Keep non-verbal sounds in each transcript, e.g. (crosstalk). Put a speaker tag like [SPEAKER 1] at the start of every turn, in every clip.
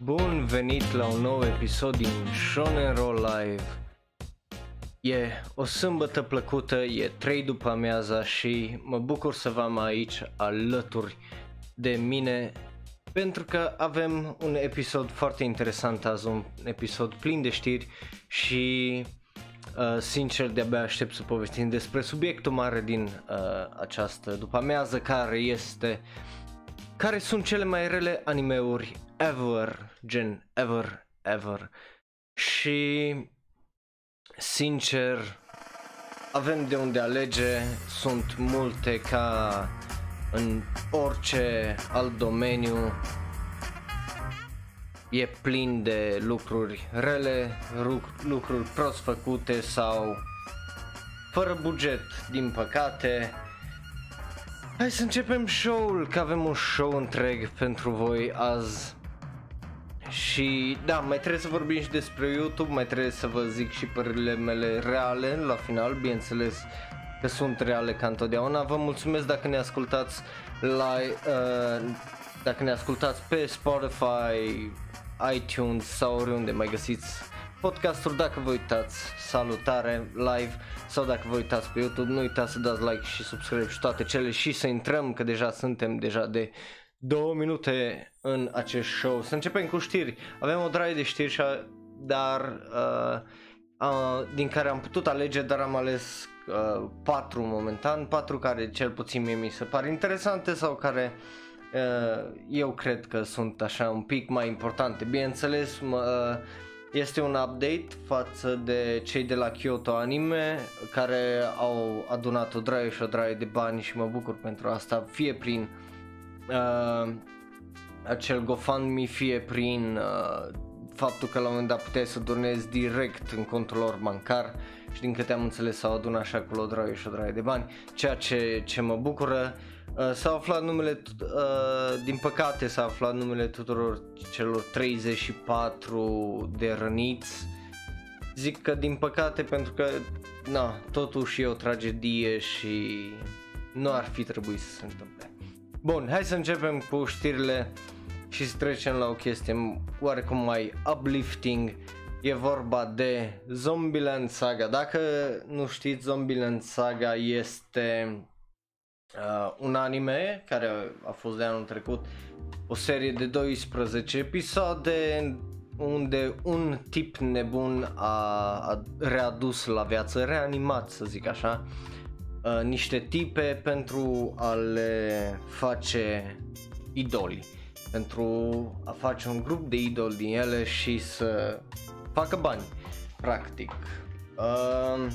[SPEAKER 1] Bun venit la un nou episod din Shonen Roll Live. E o sâmbătă plăcută, e 3 după amiaza și mă bucur să vă am aici alături de mine pentru că avem un episod foarte interesant azi, un episod plin de știri și uh, sincer de-abia aștept să povestim despre subiectul mare din uh, această după amiază care este care sunt cele mai rele animeuri ever, gen ever, ever. Și sincer avem de unde alege, sunt multe ca în orice alt domeniu e plin de lucruri rele, lucruri prost făcute sau fără buget, din păcate. Hai să începem show-ul, că avem un show întreg pentru voi azi. Și da, mai trebuie să vorbim și despre YouTube, mai trebuie să vă zic și părerile mele reale la final, bineînțeles că sunt reale ca întotdeauna. Vă mulțumesc dacă ne ascultați la, uh, dacă ne ascultați pe Spotify, iTunes sau oriunde mai găsiți podcastul dacă vă uitați salutare live sau dacă vă uitați pe YouTube nu uitați să dați like și subscribe și toate cele și să intrăm că deja suntem deja de două minute în acest show. Să începem cu știri. Avem o draie de știri, dar uh, uh, din care am putut alege, dar am ales uh, patru momentan, patru care cel puțin mie mi se par interesante sau care uh, eu cred că sunt așa un pic mai importante. Bineînțeles, uh, este un update față de cei de la Kyoto Anime care au adunat o draie și o draie de bani și mă bucur pentru asta, fie prin uh, acel GoFundMe, fie prin uh, faptul că la un moment dat puteai să donezi direct în contul lor bancar și din câte am înțeles s-au adunat așa acolo o draie și o draie de bani, ceea ce, ce mă bucură. Uh, s-a aflat numele, uh, din păcate s-a aflat numele tuturor celor 34 de răniți. Zic că din păcate pentru că, na, totuși e o tragedie și nu ar fi trebuit să se întâmple. Bun, hai să începem cu știrile și să trecem la o chestie oarecum mai uplifting. E vorba de Zombieland Saga. Dacă nu știți, Zombieland Saga este uh, un anime care a fost de anul trecut, o serie de 12 episoade unde un tip nebun a, a readus la viață, reanimat să zic așa, uh, niște tipe pentru a le face idoli, pentru a face un grup de idoli din ele și să facă bani, practic. Uh,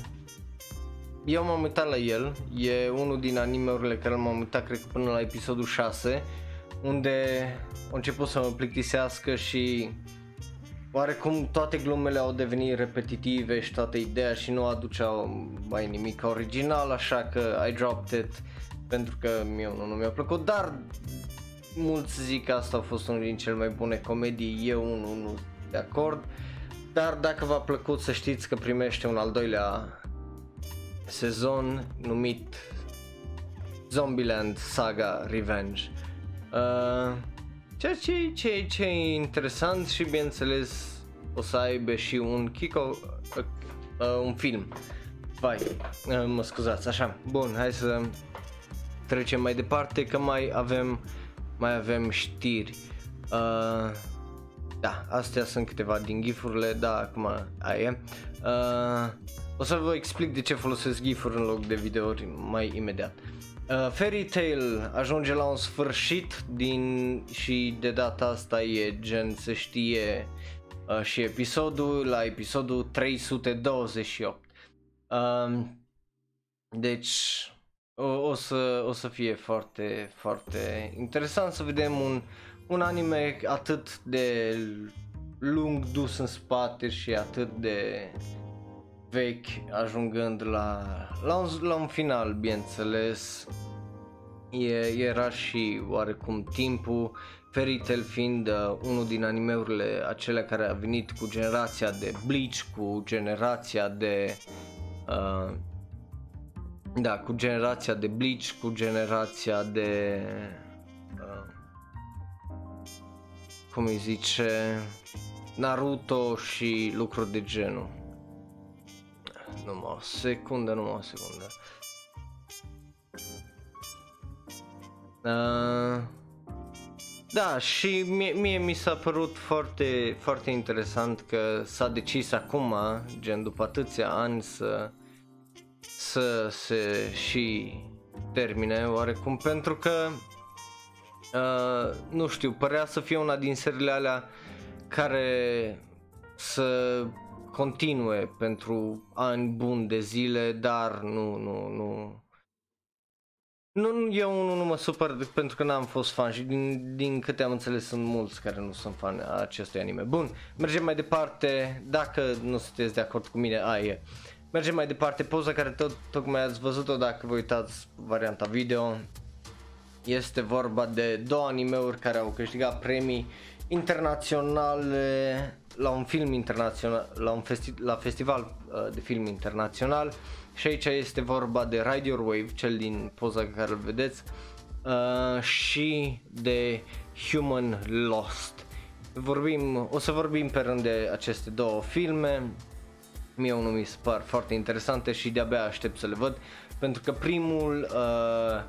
[SPEAKER 1] eu m-am uitat la el, e unul din animeurile care m-am uitat cred că până la episodul 6 unde a început să mă plictisească și oarecum toate glumele au devenit repetitive și toată ideea și nu aduceau mai nimic original, așa că I dropped it pentru că mie nu, nu mi-a plăcut, dar mulți zic că asta a fost unul din cele mai bune comedii, eu unul nu de acord, dar dacă v-a plăcut să știți că primește un al doilea sezon numit Zombieland Saga Revenge. Uh, ceea ce, ce, ce e interesant și bineînțeles o să aibă și un Kiko, uh, uh, un film. Vai, uh, mă scuzați, așa. Bun, hai să trecem mai departe că mai avem mai avem știri. Uh, da, astea sunt câteva din gifurile, da, acum aia e. Uh, o să vă explic de ce folosesc gifuri în loc de videouri mai imediat. Uh, Fairy Tail ajunge la un sfârșit din și de data asta e gen să știe uh, și episodul la episodul 328. Uh, deci o, o, să, o să fie foarte, foarte interesant să vedem un, un anime atât de lung dus în spate și atât de vechi ajungând la, la, un, la un final, bineînțeles. E, era și oarecum timpul, Fairy Tail fiind uh, unul din animeurile acelea care a venit cu generația de Bleach, cu generația de uh, da, cu generația de Bleach, cu generația de cum îi zice, Naruto și lucruri de genul. Numai o secundă, numai o secundă. Uh, da, și mie, mie mi s-a părut foarte, foarte interesant că s-a decis acum, gen după atâția ani, să, să se și termine oarecum, pentru că, uh, nu știu, părea să fie una din seriile alea care să continue pentru ani buni de zile, dar nu, nu, nu, nu, eu nu, nu mă supăr pentru că n-am fost fan și din, din câte am înțeles sunt mulți care nu sunt fan a acestui anime. Bun, mergem mai departe, dacă nu sunteți de acord cu mine, aia e. Mergem mai departe, poza care tot, tocmai ați văzut-o dacă vă uitați varianta video. Este vorba de două animeuri care au câștigat premii internaționale la un film internațional, la un festi- la festival uh, de film internațional și aici este vorba de Ride Your Wave, cel din poza care îl vedeți, uh, și de Human Lost. Vorbim, o să vorbim pe rând de aceste două filme, mie unul mi se par foarte interesante și de-abia aștept să le văd, pentru că primul uh,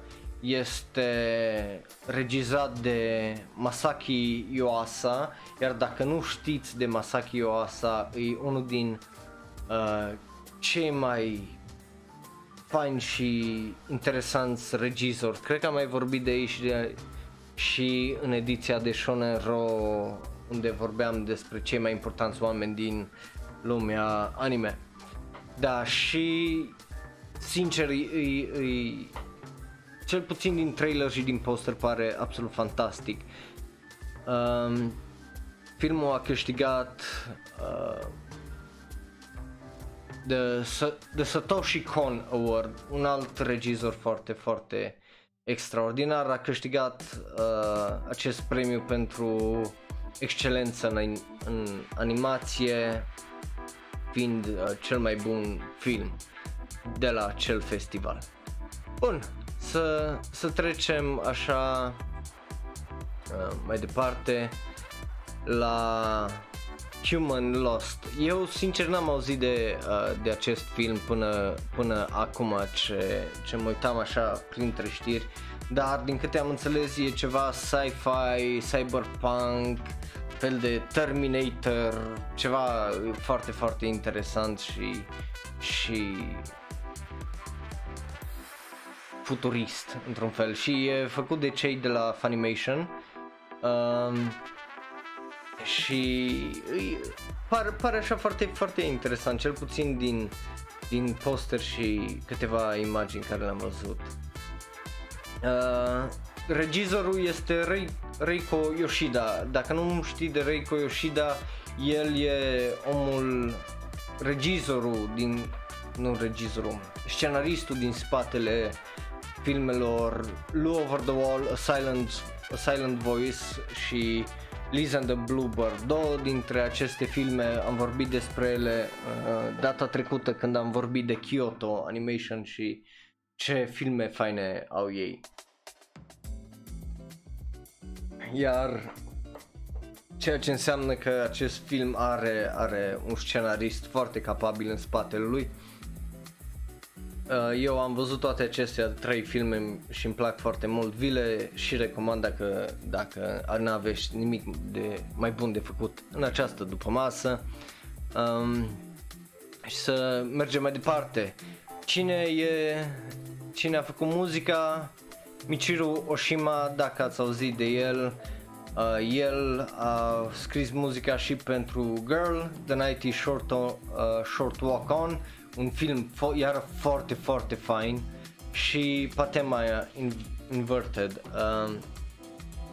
[SPEAKER 1] este regizat de Masaki Yuasa, iar dacă nu știți de Masaki Yuasa, e unul din uh, cei mai fain și interesanți regizori. Cred că am mai vorbit de ei și, de, și în ediția de Shonen Ro unde vorbeam despre cei mai importanți oameni din lumea anime. Da, și sincer, e, e, cel puțin din trailer și din poster pare absolut fantastic. Um, filmul a câștigat uh, The, The Satoshi Kon Award, un alt regizor foarte, foarte extraordinar, a câștigat uh, acest premiu pentru excelență în, în animație, fiind uh, cel mai bun film de la acel festival. Bun, să, să trecem așa uh, mai departe la Human Lost. Eu sincer n-am auzit de, uh, de acest film până, până acum ce, ce mă uitam așa printre știri, dar din câte am înțeles e ceva sci-fi, cyberpunk, fel de Terminator, ceva foarte, foarte interesant și, și futurist într-un fel și e făcut de cei de la Funimation. Um, și pare, pare așa foarte, foarte interesant, cel puțin din, din poster și câteva imagini care le-am văzut. Uh, regizorul este Rei, Reiko Yoshida. Dacă nu știi de Reiko Yoshida, el e omul, regizorul din, nu regizorul, scenaristul din spatele filmelor Lu Over the Wall, A Silent, A Silent Voice și Liz and the Bluebird. Două dintre aceste filme am vorbit despre ele uh, data trecută când am vorbit de Kyoto Animation și ce filme faine au ei. Iar ceea ce înseamnă că acest film are, are un scenarist foarte capabil în spatele lui Uh, eu am văzut toate acestea trei filme și îmi plac foarte mult. Vi le și recomand dacă, dacă nu aveți nimic de mai bun de făcut în această după masă. Um, și să mergem mai departe. Cine e cine a făcut muzica? Michiru Oshima, dacă ați auzit de el, uh, el a scris muzica și pentru Girl, The Nighty Short, uh, Short Walk On, un film fo- iar foarte, foarte fain și Patema Inverted. Um,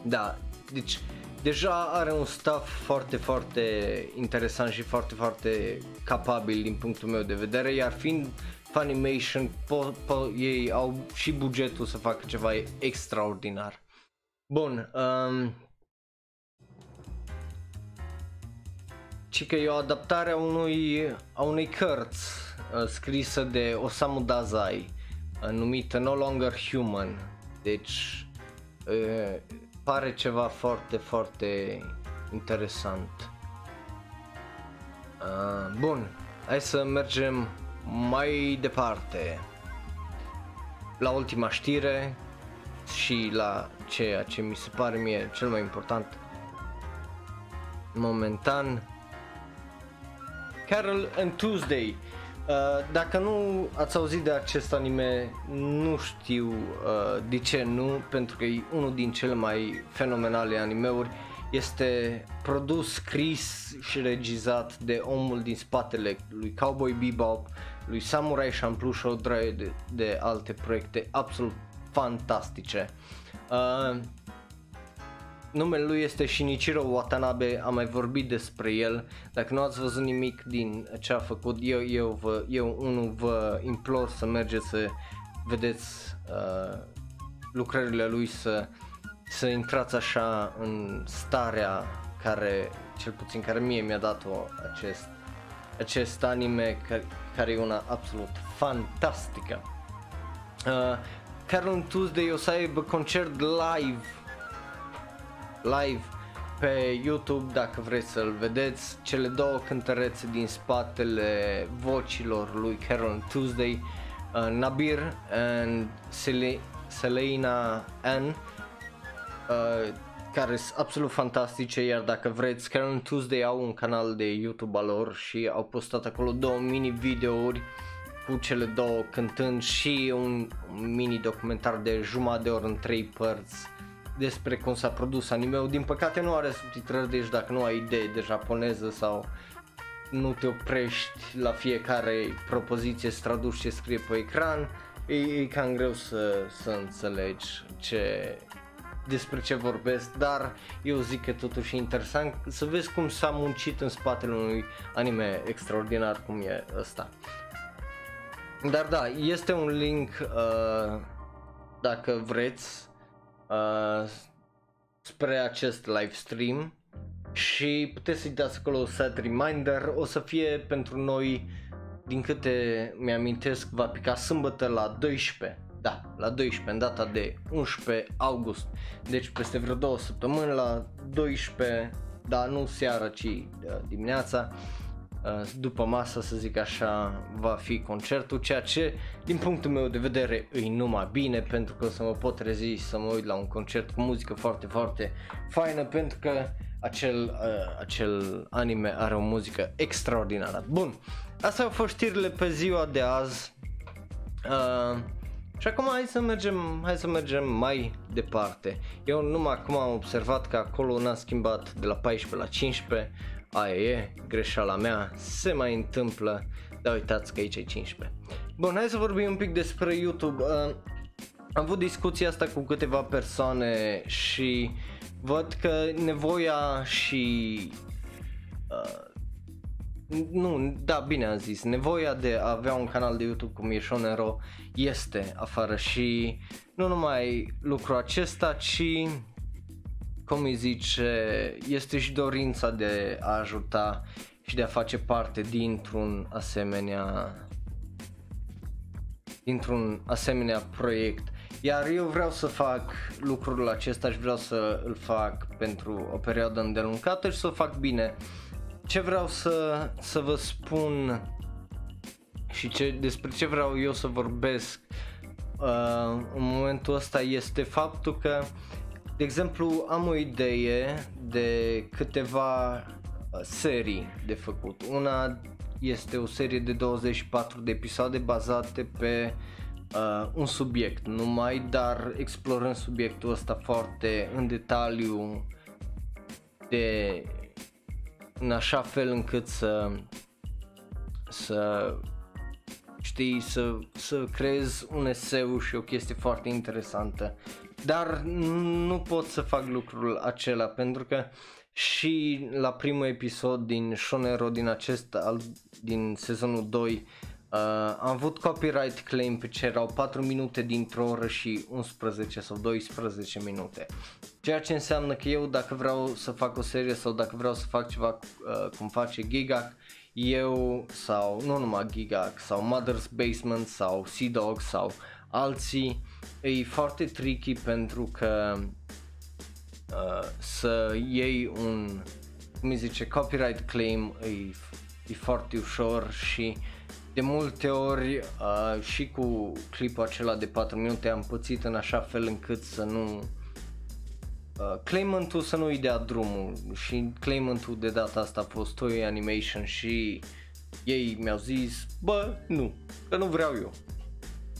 [SPEAKER 1] da, deci deja are un staff foarte, foarte interesant și foarte, foarte capabil din punctul meu de vedere, iar fiind Funimation, po- po- ei au și bugetul să facă ceva extraordinar. Bun, um, ci că e o adaptare a unui, a unei cărți Uh, scrisă de Osamu Dazai uh, numită No Longer Human. Deci uh, pare ceva foarte, foarte interesant. Uh, bun, hai să mergem mai departe la ultima știre și la ceea ce mi se pare mie cel mai important momentan Carol and Tuesday Uh, dacă nu ați auzit de acest anime, nu știu uh, de ce nu, pentru că e unul din cele mai fenomenale animeuri. Este produs, scris și regizat de omul din spatele lui Cowboy Bebop, lui Samurai Champloo și o de, de alte proiecte absolut fantastice. Uh, numele lui este Shinichiro Watanabe, am mai vorbit despre el. Dacă nu ați văzut nimic din ce a făcut, eu, eu, vă, eu unul vă implor să mergeți să vedeți uh, lucrările lui, să, să intrați așa în starea care, cel puțin care mie mi-a dat-o acest, acest anime care, care e una absolut fantastică. Uh, Carol Tuesday o să aibă concert live live pe YouTube dacă vreți să-l vedeți, cele două cântărețe din spatele vocilor lui Carol Tuesday, uh, Nabir and Selena N, uh, care sunt absolut fantastice, iar dacă vreți, Carol Tuesday au un canal de YouTube al lor și au postat acolo două mini videouri cu cele două cântând și un mini documentar de jumătate de oră în trei părți despre cum s-a produs anime-ul. Din păcate nu are subtitrări, deci dacă nu ai idee de japoneză sau nu te oprești la fiecare propoziție să traduci ce scrie pe ecran, e, e cam greu să, să înțelegi ce, despre ce vorbesc, dar eu zic că totuși e interesant să vezi cum s-a muncit în spatele unui anime extraordinar cum e ăsta. Dar da, este un link uh, dacă vreți uh, spre acest live stream și puteți să-i dați acolo set reminder, o să fie pentru noi, din câte mi-amintesc, va pica sâmbătă la 12, da, la 12, în data de 11 august, deci peste vreo două săptămâni la 12, da, nu seara, ci uh, dimineața, Uh, după masă, să zic așa, va fi concertul, ceea ce, din punctul meu de vedere, îi numai bine, pentru că o să mă pot trezi să mă uit la un concert cu muzică foarte, foarte faină, pentru că acel, uh, acel anime are o muzică extraordinară. Bun, astea au fost știrile pe ziua de azi. Uh, și acum hai să mergem, hai să mergem mai departe. Eu numai acum am observat că acolo n-a schimbat de la 14 la 15 aia e, greșeala mea, se mai întâmplă, dar uitați că aici e 15. Bun, hai să vorbim un pic despre YouTube. Uh, am avut discuția asta cu câteva persoane și văd că nevoia și uh, nu, da, bine am zis, nevoia de a avea un canal de YouTube cum e Shonero este afară și nu numai lucrul acesta, ci cum îi zice, este și dorința de a ajuta și de a face parte dintr-un asemenea dintr-un asemenea proiect. Iar eu vreau să fac lucrul acesta și vreau să îl fac pentru o perioadă îndelungată și să o fac bine. Ce vreau să, să vă spun și ce, despre ce vreau eu să vorbesc uh, în momentul ăsta este faptul că uh, de exemplu, am o idee de câteva uh, serii de făcut. Una este o serie de 24 de episoade bazate pe uh, un subiect numai, dar explorând subiectul ăsta foarte în detaliu de în așa fel încât să să știi, să, să creezi un eseu și o chestie foarte interesantă dar nu pot să fac lucrul acela pentru că și la primul episod din Shonero din acest al, din sezonul 2 uh, am avut copyright claim pe ce erau 4 minute dintr-o oră și 11 sau 12 minute. Ceea ce înseamnă că eu dacă vreau să fac o serie sau dacă vreau să fac ceva uh, cum face Gigac, eu sau nu numai Gigac sau Mother's Basement sau Sea Dog sau alții e foarte tricky pentru că uh, să iei un cum îi zice, copyright claim e, e foarte ușor și de multe ori uh, și cu clipul acela de 4 minute am pățit în așa fel încât să nu uh, claimant-ul să nu-i dea drumul și claimant-ul de data asta a fost Toy Animation și ei mi-au zis, bă, nu, că nu vreau eu.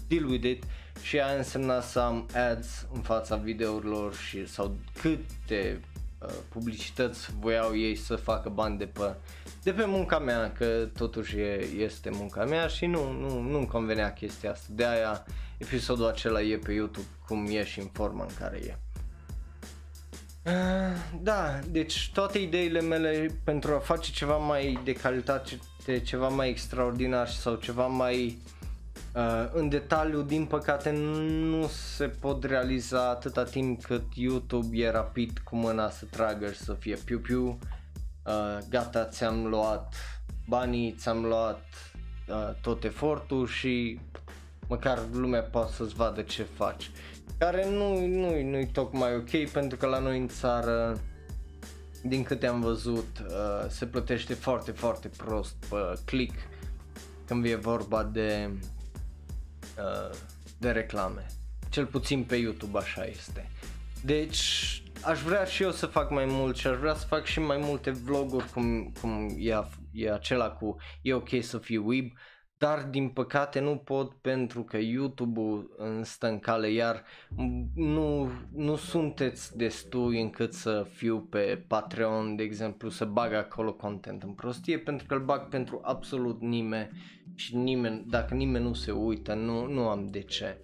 [SPEAKER 1] Deal with it și a însemnat să am ads în fața videourilor și sau câte uh, publicități voiau ei să facă bani de pe, de pe munca mea, că totuși e, este munca mea și nu, nu, nu-mi convenea chestia asta. De aia episodul acela e pe YouTube cum e și în forma în care e. Uh, da, deci toate ideile mele pentru a face ceva mai de calitate, ceva mai extraordinar sau ceva mai uh, în detaliu, din păcate nu se pot realiza atâta timp cât YouTube e rapid cu mâna să tragă și să fie piu piu. Uh, gata, ți-am luat banii, ți-am luat uh, tot efortul și măcar lumea poate să-ți vadă ce faci. Care nu, nu, nu-i tocmai ok pentru că la noi în țară din câte am văzut uh, se plătește foarte foarte prost pe click când e vorba de uh, de reclame. Cel puțin pe YouTube așa este. Deci aș vrea și eu să fac mai mult și aș vrea să fac și mai multe vloguri cum, cum e, e acela cu e ok să fii web, dar din păcate nu pot pentru că YouTube-ul îmi stă în cale, iar nu, nu sunteți destui încât să fiu pe Patreon, de exemplu, să bag acolo content în prostie, pentru că îl bag pentru absolut nimeni și nimeni, dacă nimeni nu se uită, nu, nu am de ce.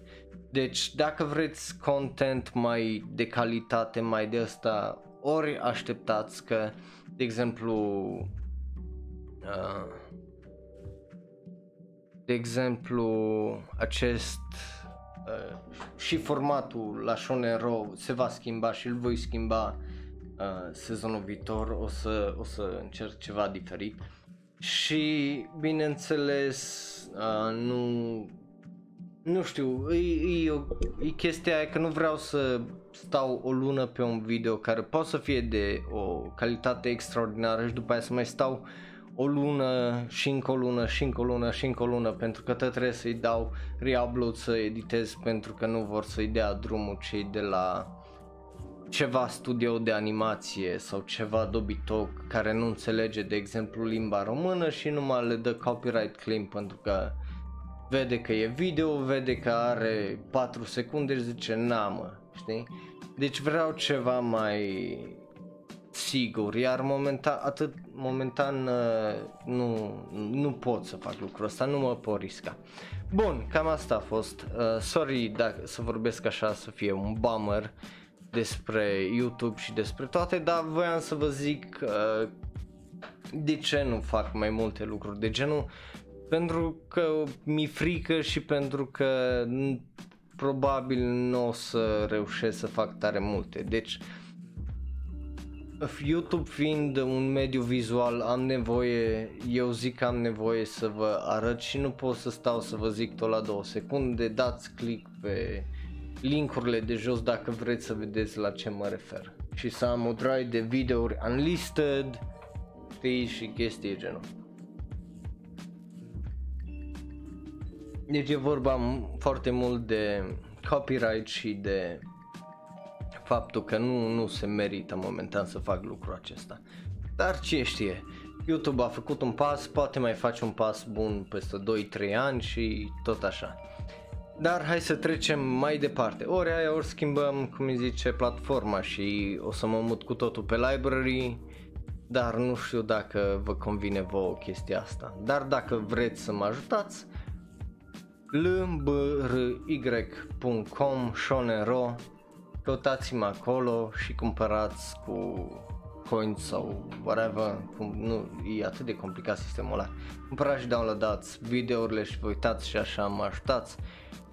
[SPEAKER 1] Deci dacă vreți content mai de calitate, mai de asta, ori așteptați că, de exemplu, uh, de exemplu, acest uh, și formatul la Shonen Ro se va schimba și îl voi schimba uh, sezonul viitor, o să, o să încerc ceva diferit. Și bineînțeles, uh, nu nu știu, e, e, o, e chestia aia că nu vreau să stau o lună pe un video care poate să fie de o calitate extraordinară și după aia să mai stau o lună și încă o lună și încă o lună și încă o lună pentru că tot trebuie să-i dau reupload să editez pentru că nu vor să-i dea drumul cei de la ceva studio de animație sau ceva dobitoc care nu înțelege de exemplu limba română și nu mai le dă copyright claim pentru că vede că e video, vede că are 4 secunde și zice na mă, știi? Deci vreau ceva mai sigur, iar momentan, atât momentan uh, nu, nu pot să fac lucrul ăsta, nu mă pot risca. Bun, cam asta a fost. Uh, sorry dacă să vorbesc așa să fie un bummer despre YouTube și despre toate, dar voiam să vă zic uh, de ce nu fac mai multe lucruri de genul pentru că mi frică și pentru că probabil nu o să reușesc să fac tare multe. Deci YouTube fiind un mediu vizual am nevoie, eu zic că am nevoie să vă arăt și nu pot să stau să vă zic tot la două secunde, dați click pe linkurile de jos dacă vreți să vedeți la ce mă refer. Și să am o drive de videouri unlisted, știi, și chestii genul. Deci e vorba foarte mult de copyright și de faptul că nu, nu se merită momentan să fac lucrul acesta. Dar ce știe, YouTube a făcut un pas, poate mai face un pas bun peste 2-3 ani și tot așa. Dar hai să trecem mai departe. Ori aia ori schimbăm, cum îi zice, platforma și o să mă mut cu totul pe library, dar nu știu dacă vă convine vouă chestia asta. Dar dacă vreți să mă ajutați, lmbry.com Shonero Căutați-mă acolo și cumpărați cu coins sau whatever, cum, nu, e atât de complicat sistemul ăla. Cumpărați și downloadați videourile și vă uitați și așa mă ajutați.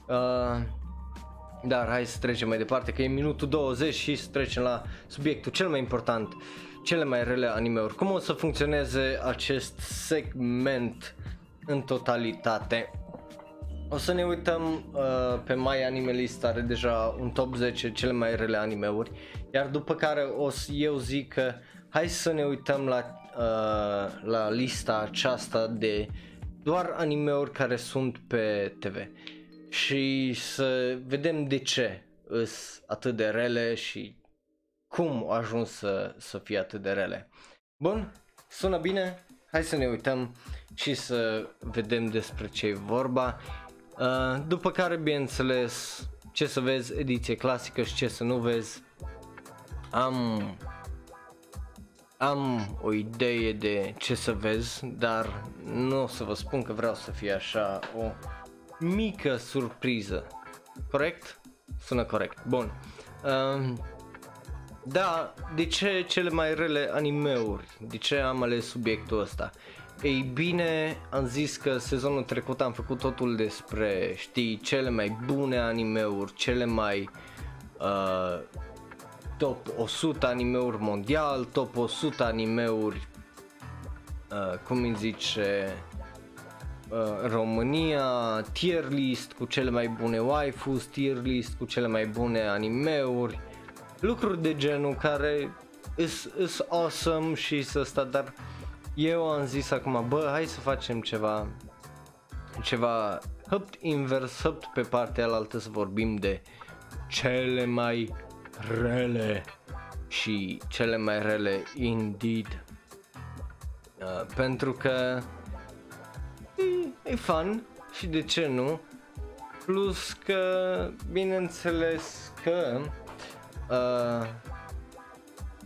[SPEAKER 1] Uh, dar hai să trecem mai departe că e minutul 20 și să trecem la subiectul cel mai important, cele mai rele anime-uri. Cum o să funcționeze acest segment în totalitate? O să ne uităm uh, pe My Anime List, are deja un top 10 cele mai rele animeuri, iar după care o să eu zic că hai să ne uităm la, uh, la lista aceasta de doar animeuri care sunt pe TV și să vedem de ce îs atât de rele și cum au ajuns să, să fie atât de rele. Bun, sună bine? Hai să ne uităm și să vedem despre ce e vorba. Uh, după care, bineînțeles, ce să vezi ediție clasică și ce să nu vezi. Am am o idee de ce să vezi, dar nu o să vă spun că vreau să fie așa o mică surpriză. Corect? Sună corect. Bun. Uh, da, de ce cele mai rele animeuri? De ce am ales subiectul ăsta? Ei bine, am zis că sezonul trecut am făcut totul despre, știi, cele mai bune animeuri, cele mai uh, top 100 animeuri mondial, top 100 animeuri, uh, cum îi zice, uh, România, tier list cu cele mai bune waifus, tier list cu cele mai bune animeuri, lucruri de genul care is awesome și să sta, dar eu am zis acum, bă, hai să facem ceva, ceva hăpt invers, hăpt pe partea alaltă să vorbim de cele mai rele și cele mai rele indeed. Uh, pentru că e, e fun și de ce nu? Plus că, bineînțeles că uh,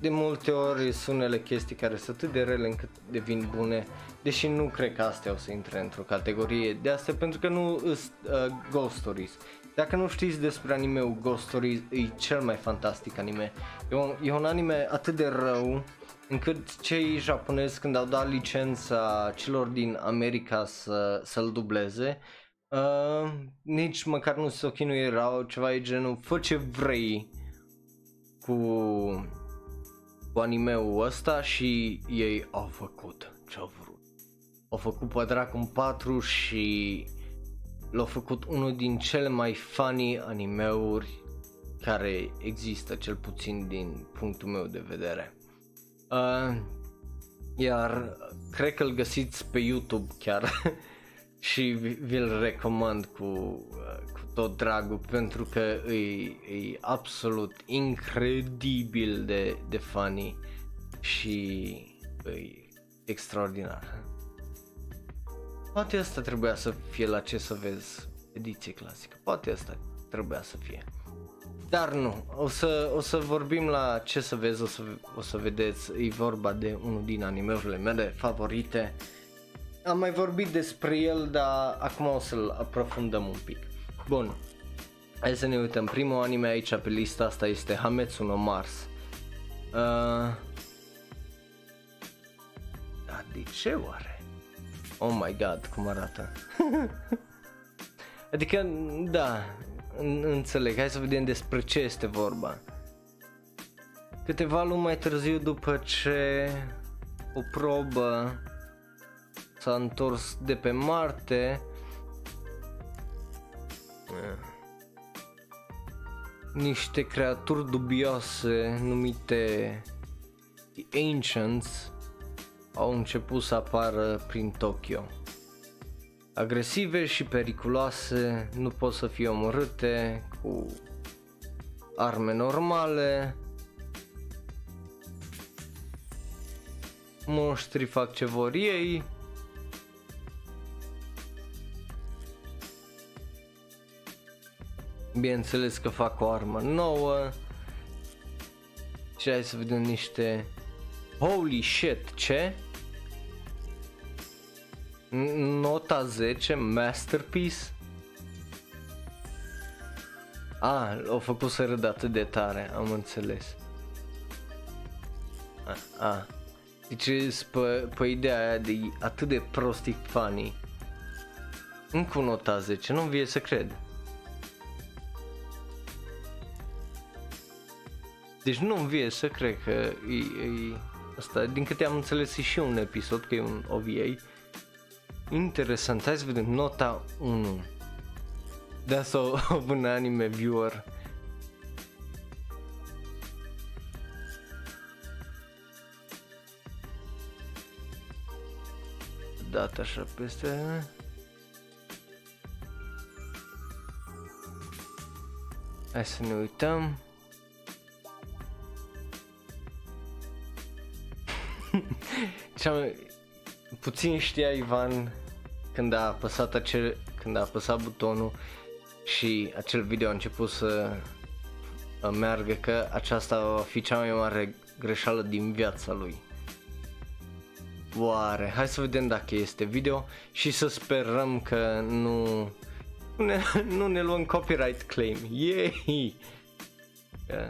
[SPEAKER 1] de multe ori sunt unele chestii care sunt atât de rele încât devin bune, deși nu cred că astea o să intre într-o categorie de astea pentru că nu sunt uh, ghost stories. Dacă nu știți despre anime Ghost Stories, e cel mai fantastic anime. E un, e un anime atât de rău încât cei japonezi când au dat licența celor din America să, să-l dubleze, uh, nici măcar nu se o erau ceva de genul, fă ce vrei cu, cu animeul ăsta și ei au făcut ce au vrut. Au făcut pe în 4 și l-a făcut unul din cele mai funny animeuri care există, cel puțin din punctul meu de vedere. Uh, iar cred că îl găsiți pe YouTube chiar (laughs) și vi-l recomand cu, uh, cu tot dragul pentru că e, e absolut incredibil de, de funny și e extraordinar. Poate asta trebuia să fie la ce să vezi ediție clasică. Poate asta trebuia să fie. Dar nu, o să, o să vorbim la ce să vezi, o să, o să vedeți, e vorba de unul din animeurile mele favorite. Am mai vorbit despre el, dar acum o să-l aprofundăm un pic. Bun, hai să ne uităm. Primul anime aici pe lista asta este Hametsu no Mars. Uh... Da, de ce oare? Oh my god, cum arată. (laughs) adică, da, înțeleg, hai să vedem despre ce este vorba. Câteva luni mai târziu după ce o probă s-a întors de pe Marte, niște creaturi dubioase numite The Ancients au început să apară prin Tokyo. Agresive și periculoase, nu pot să fie omorâte cu arme normale. Monștri fac ce vor ei. Bineînțeles că fac o armă nouă. Și hai să vedem niște Holy shit, ce? Nota 10, Masterpiece? A, ah, au făcut să râd atât de tare, am înțeles. A, a. Deci pe, pe ideea aia de atât de prostic funny. Încă o nota 10, nu-mi vie să cred. Deci nu-mi vie să cred că e, e Asta, din câte am înțeles, e și un episod, că e un OVA interesant. Hai să vedem. Nota 1. That's a, un anime viewer. Dat așa peste... Hai să ne uităm. (laughs) Cea mai... Puțin știa Ivan când a apăsat acel, când a apăsat butonul și acel video a început să meargă că aceasta va fi cea mai mare greșeală din viața lui. Oare, hai să vedem dacă este video și să sperăm că nu, nu, ne, (laughs) nu ne luăm copyright claim. Yay! Yeah.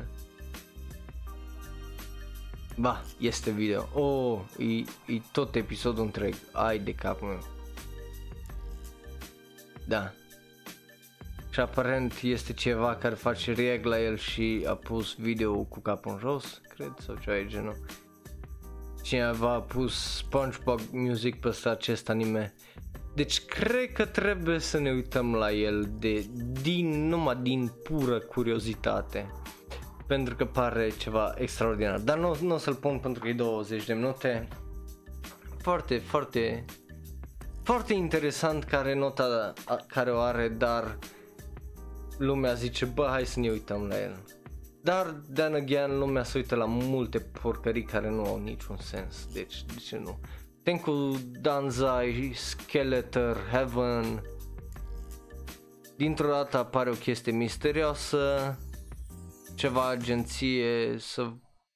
[SPEAKER 1] Ba, este video. Oh, e, e tot episodul întreg. Ai de capul meu. Da. Și aparent este ceva care face react la el și a pus video cu capul în jos, cred, sau ceva de genul. Cineva a pus SpongeBob Music pe acest anime. Deci cred că trebuie să ne uităm la el de, din, numai din pură curiozitate. Pentru că pare ceva extraordinar. Dar nu, nu o să-l pun pentru că e 20 de minute. Foarte, foarte, foarte interesant care nota care o are, dar lumea zice, bă, hai să ne uităm la el. Dar, then again, lumea se uită la multe porcării care nu au niciun sens, deci de ce nu? Tenku Danzai, Skeletor, Heaven, dintr-o dată apare o chestie misterioasă, ceva agenție să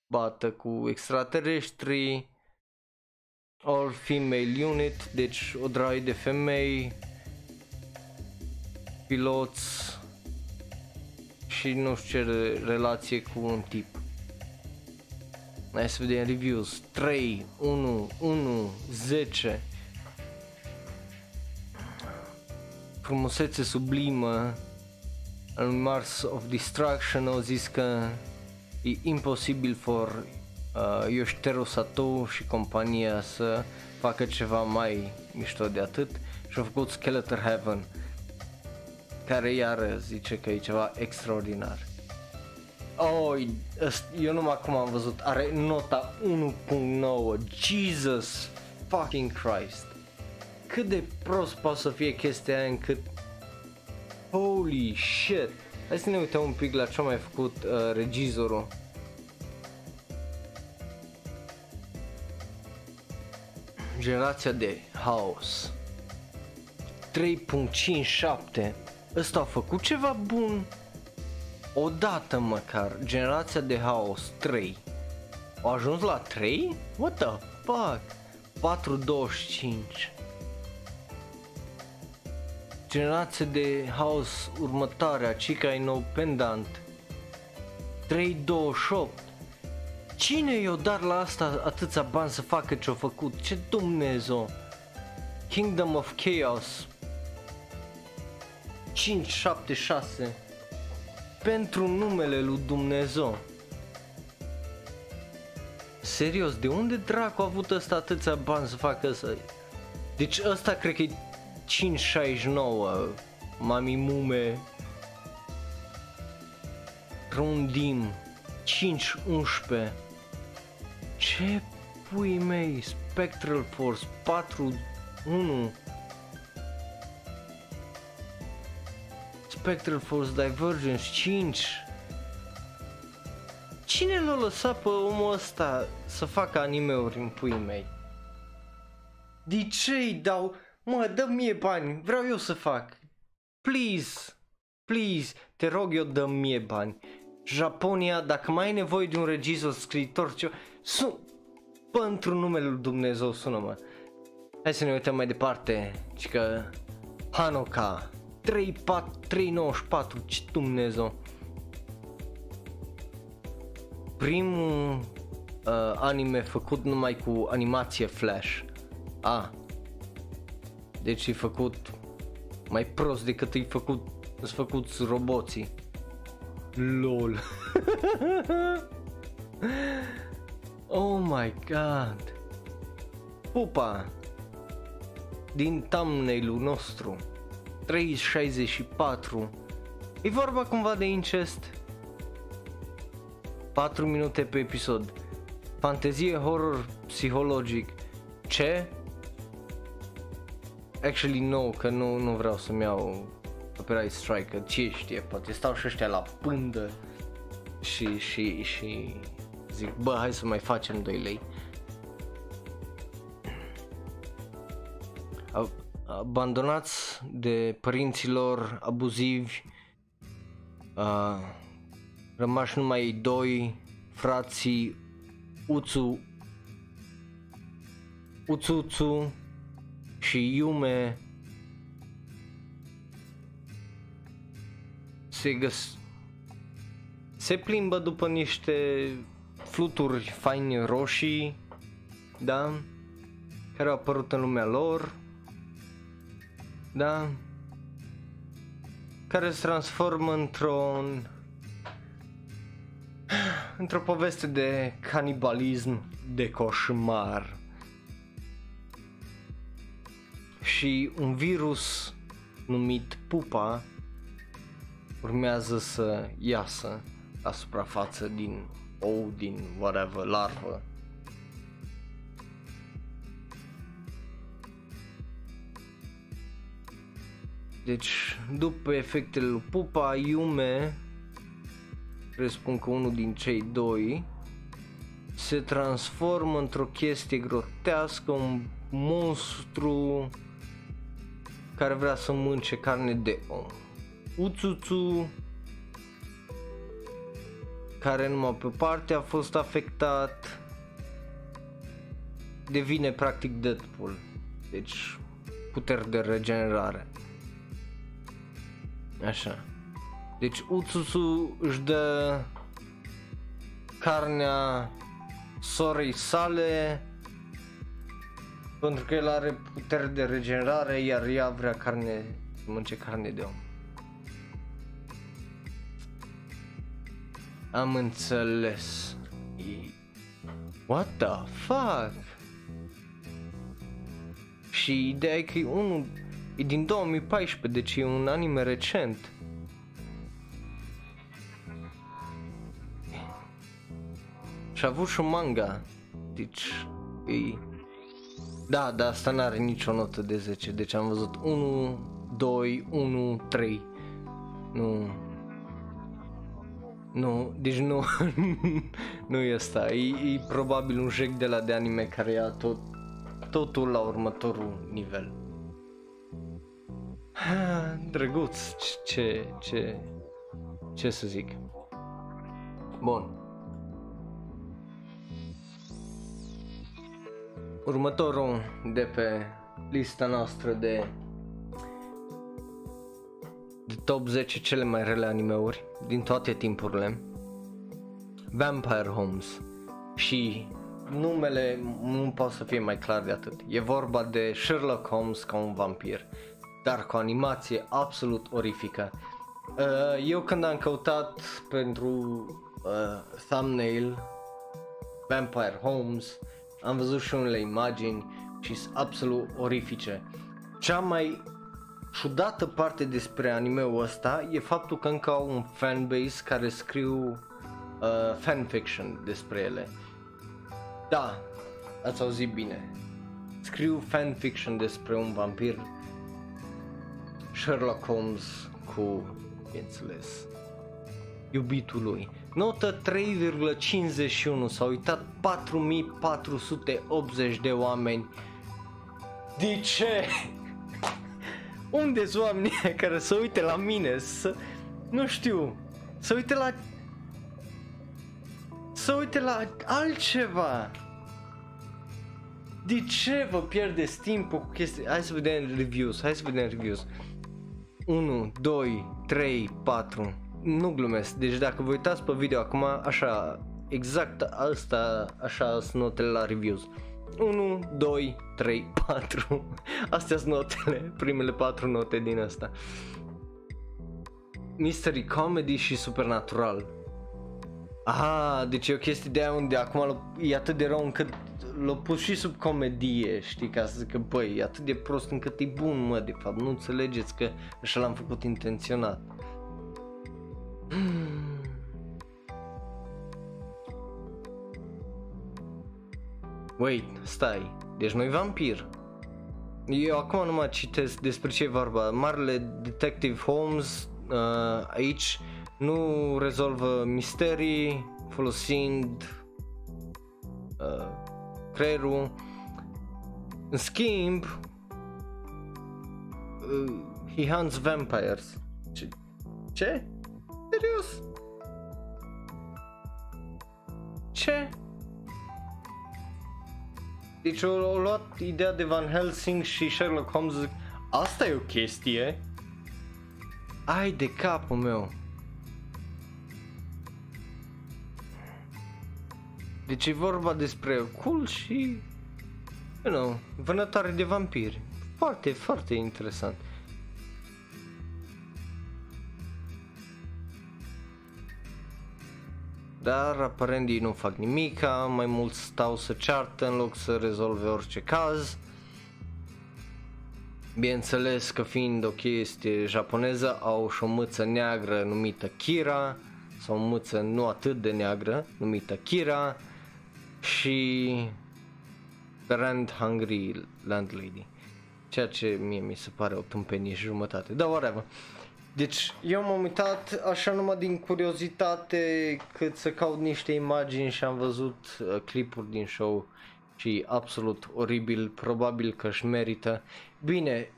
[SPEAKER 1] bată cu extraterestri, all female unit, deci o draie de femei, piloți, și nu știu ce relație cu un tip. Hai să vedem reviews. 3, 1, 1, 10. Frumusețe sublimă al Mars of Destruction au zis că e imposibil for uh, Yoshiteru Sato și compania să facă ceva mai mișto de atât și au făcut Skeletor Heaven care iar zice că e ceva extraordinar. Oh, eu numai acum am văzut, are nota 1.9, Jesus fucking Christ. Cât de prost poate să fie chestia aia încât Holy shit! Hai să ne uităm un pic la ce a mai făcut uh, regizorul. Generația de House 3.57 ăsta a făcut ceva bun? Odată măcar, generația de Haos 3 a ajuns la 3? What the fuck? 425 Generația de Haos următoarea, Chica e nou pendant 328 Cine i-o dar la asta atâția bani să facă ce-a făcut? Ce Dumnezeu? Kingdom of Chaos 576 pentru numele lui Dumnezeu. Serios, de unde dracu a avut ăsta atâția bani să facă să... Deci ăsta cred că e 569, Mami Mume, Rundim, 511. Ce pui mei, Spectral Force 41 Spectral Force Divergence 5 Cine l-a lăsat pe omul ăsta să facă animeuri în puii mei? De ce îi dau? Mă, dă mie bani, vreau eu să fac. Please, please, te rog eu, dă mie bani. Japonia, dacă mai ai nevoie de un regizor, scriitor, ce... Sun... Pentru numele lui Dumnezeu sună-mă. Hai să ne uităm mai departe. Și că Hanoka 394, ce Dumnezeu. Primul uh, anime făcut numai cu animație flash. A. Deci e făcut mai prost decât e făcut, sunt făcuți roboții. LOL. (laughs) oh my god. Pupa din thumbnail-ul nostru 364. E vorba cumva de incest? 4 minute pe episod. Fantezie horror psihologic. Ce? actually no, că nu, nu vreau să-mi iau copyright strike, că ce știe, poate stau și ăștia la pândă și, și, și zic, bă, hai să mai facem 2 lei. Abandonați de părinților abuzivi, uh, rămași numai doi frații Uțu Uțuțu și Yume se găs se plimbă după niște fluturi faine roșii, da, care au apărut în lumea lor, da, care se transformă într-un într-o poveste de canibalism de coșmar. Și un virus numit pupa urmează să iasă la suprafață din ou, din whatever, larvă. Deci, după efectele lui Pupa, Yume, presupun că unul din cei doi, se transformă într-o chestie grotească, un monstru care vrea să mânce carne de om. Uțuțu care numai pe parte a fost afectat devine practic Deadpool. Deci puteri de regenerare. Așa. Deci Utsusu își dă carnea sorei sale pentru că el are puteri de regenerare iar ea vrea carne, să mănânce carne de om. Am înțeles. What the fuck? Și ideea e că e unul e din 2014, deci e un anime recent. Și a avut și un manga. Deci e... Da, dar asta n-are nicio notă de 10, deci am văzut 1, 2, 1, 3. Nu, nu, deci nu, (laughs) nu e asta, e, e probabil un jec de la de anime care ia tot, totul la următorul nivel. Ha, (sighs) drăguț, ce, ce, ce să zic. Bun. Următorul de pe lista noastră de de top 10 cele mai rele animeuri din toate timpurile. Vampire Homes și numele nu poate să fie mai clar de atât. E vorba de Sherlock Holmes ca un vampir, dar cu o animație absolut orifică. Uh, eu când am căutat pentru uh, thumbnail Vampire Homes, am văzut și unele imagini și sunt absolut orifice. Cea mai ciudată parte despre animeul ăsta e faptul că încă au un fanbase care scriu uh, fanfiction despre ele. Da, ați auzit bine. Scriu fanfiction despre un vampir Sherlock Holmes cu, bineînțeles, iubitul lui. Notă 3,51, s-au uitat 4480 de oameni. De ce? Unde sunt oamenii (laughs) care să uite la mine, să, nu știu, să uite la, să uite la altceva. De ce vă pierdeți timpul cu chestii? Hai să vedem reviews, hai să vedem reviews. 1, 2, 3, 4. Nu glumesc. Deci dacă vă uitați pe video acum, așa, exact asta, așa sunt notele la reviews. 1, 2, 3, 4. Astea sunt notele, primele 4 note din asta. Mystery Comedy și Supernatural. Aha, deci e o chestie de aia unde acum e atât de rău încât l-a pus și sub comedie, știi, ca să zică, băi, e atât de prost încât e bun, mă, de fapt, nu înțelegeți că așa l-am făcut intenționat. Hmm. Wait, stai, deci nu-i vampir. Eu acum nu mai citesc despre ce e vorba. Marele Detective Holmes uh, aici nu rezolvă misterii folosind uh, creierul. În schimb, uh, he hunts vampires. Ce? Ce? Serios? Ce? Deci au, au luat ideea de Van Helsing și Sherlock Holmes zic, asta e o chestie? Ai de capul meu. Deci e vorba despre cult și, you know, vânătoare de vampiri. Foarte, foarte interesant. Dar aparent ei nu fac nimica, mai mult stau să ceartă în loc să rezolve orice caz. Bineînțeles că fiind o chestie japoneză, au și o mâță neagră numită Kira, sau o mâță nu atât de neagră numită Kira și Grand Hungry Landlady. Ceea ce mie mi se pare o tâmpenie și jumătate, dar whatever. Deci eu m-am uitat așa numai din curiozitate cât să caut niște imagini și am văzut uh, clipuri din show și absolut oribil, probabil că își merită. Bine,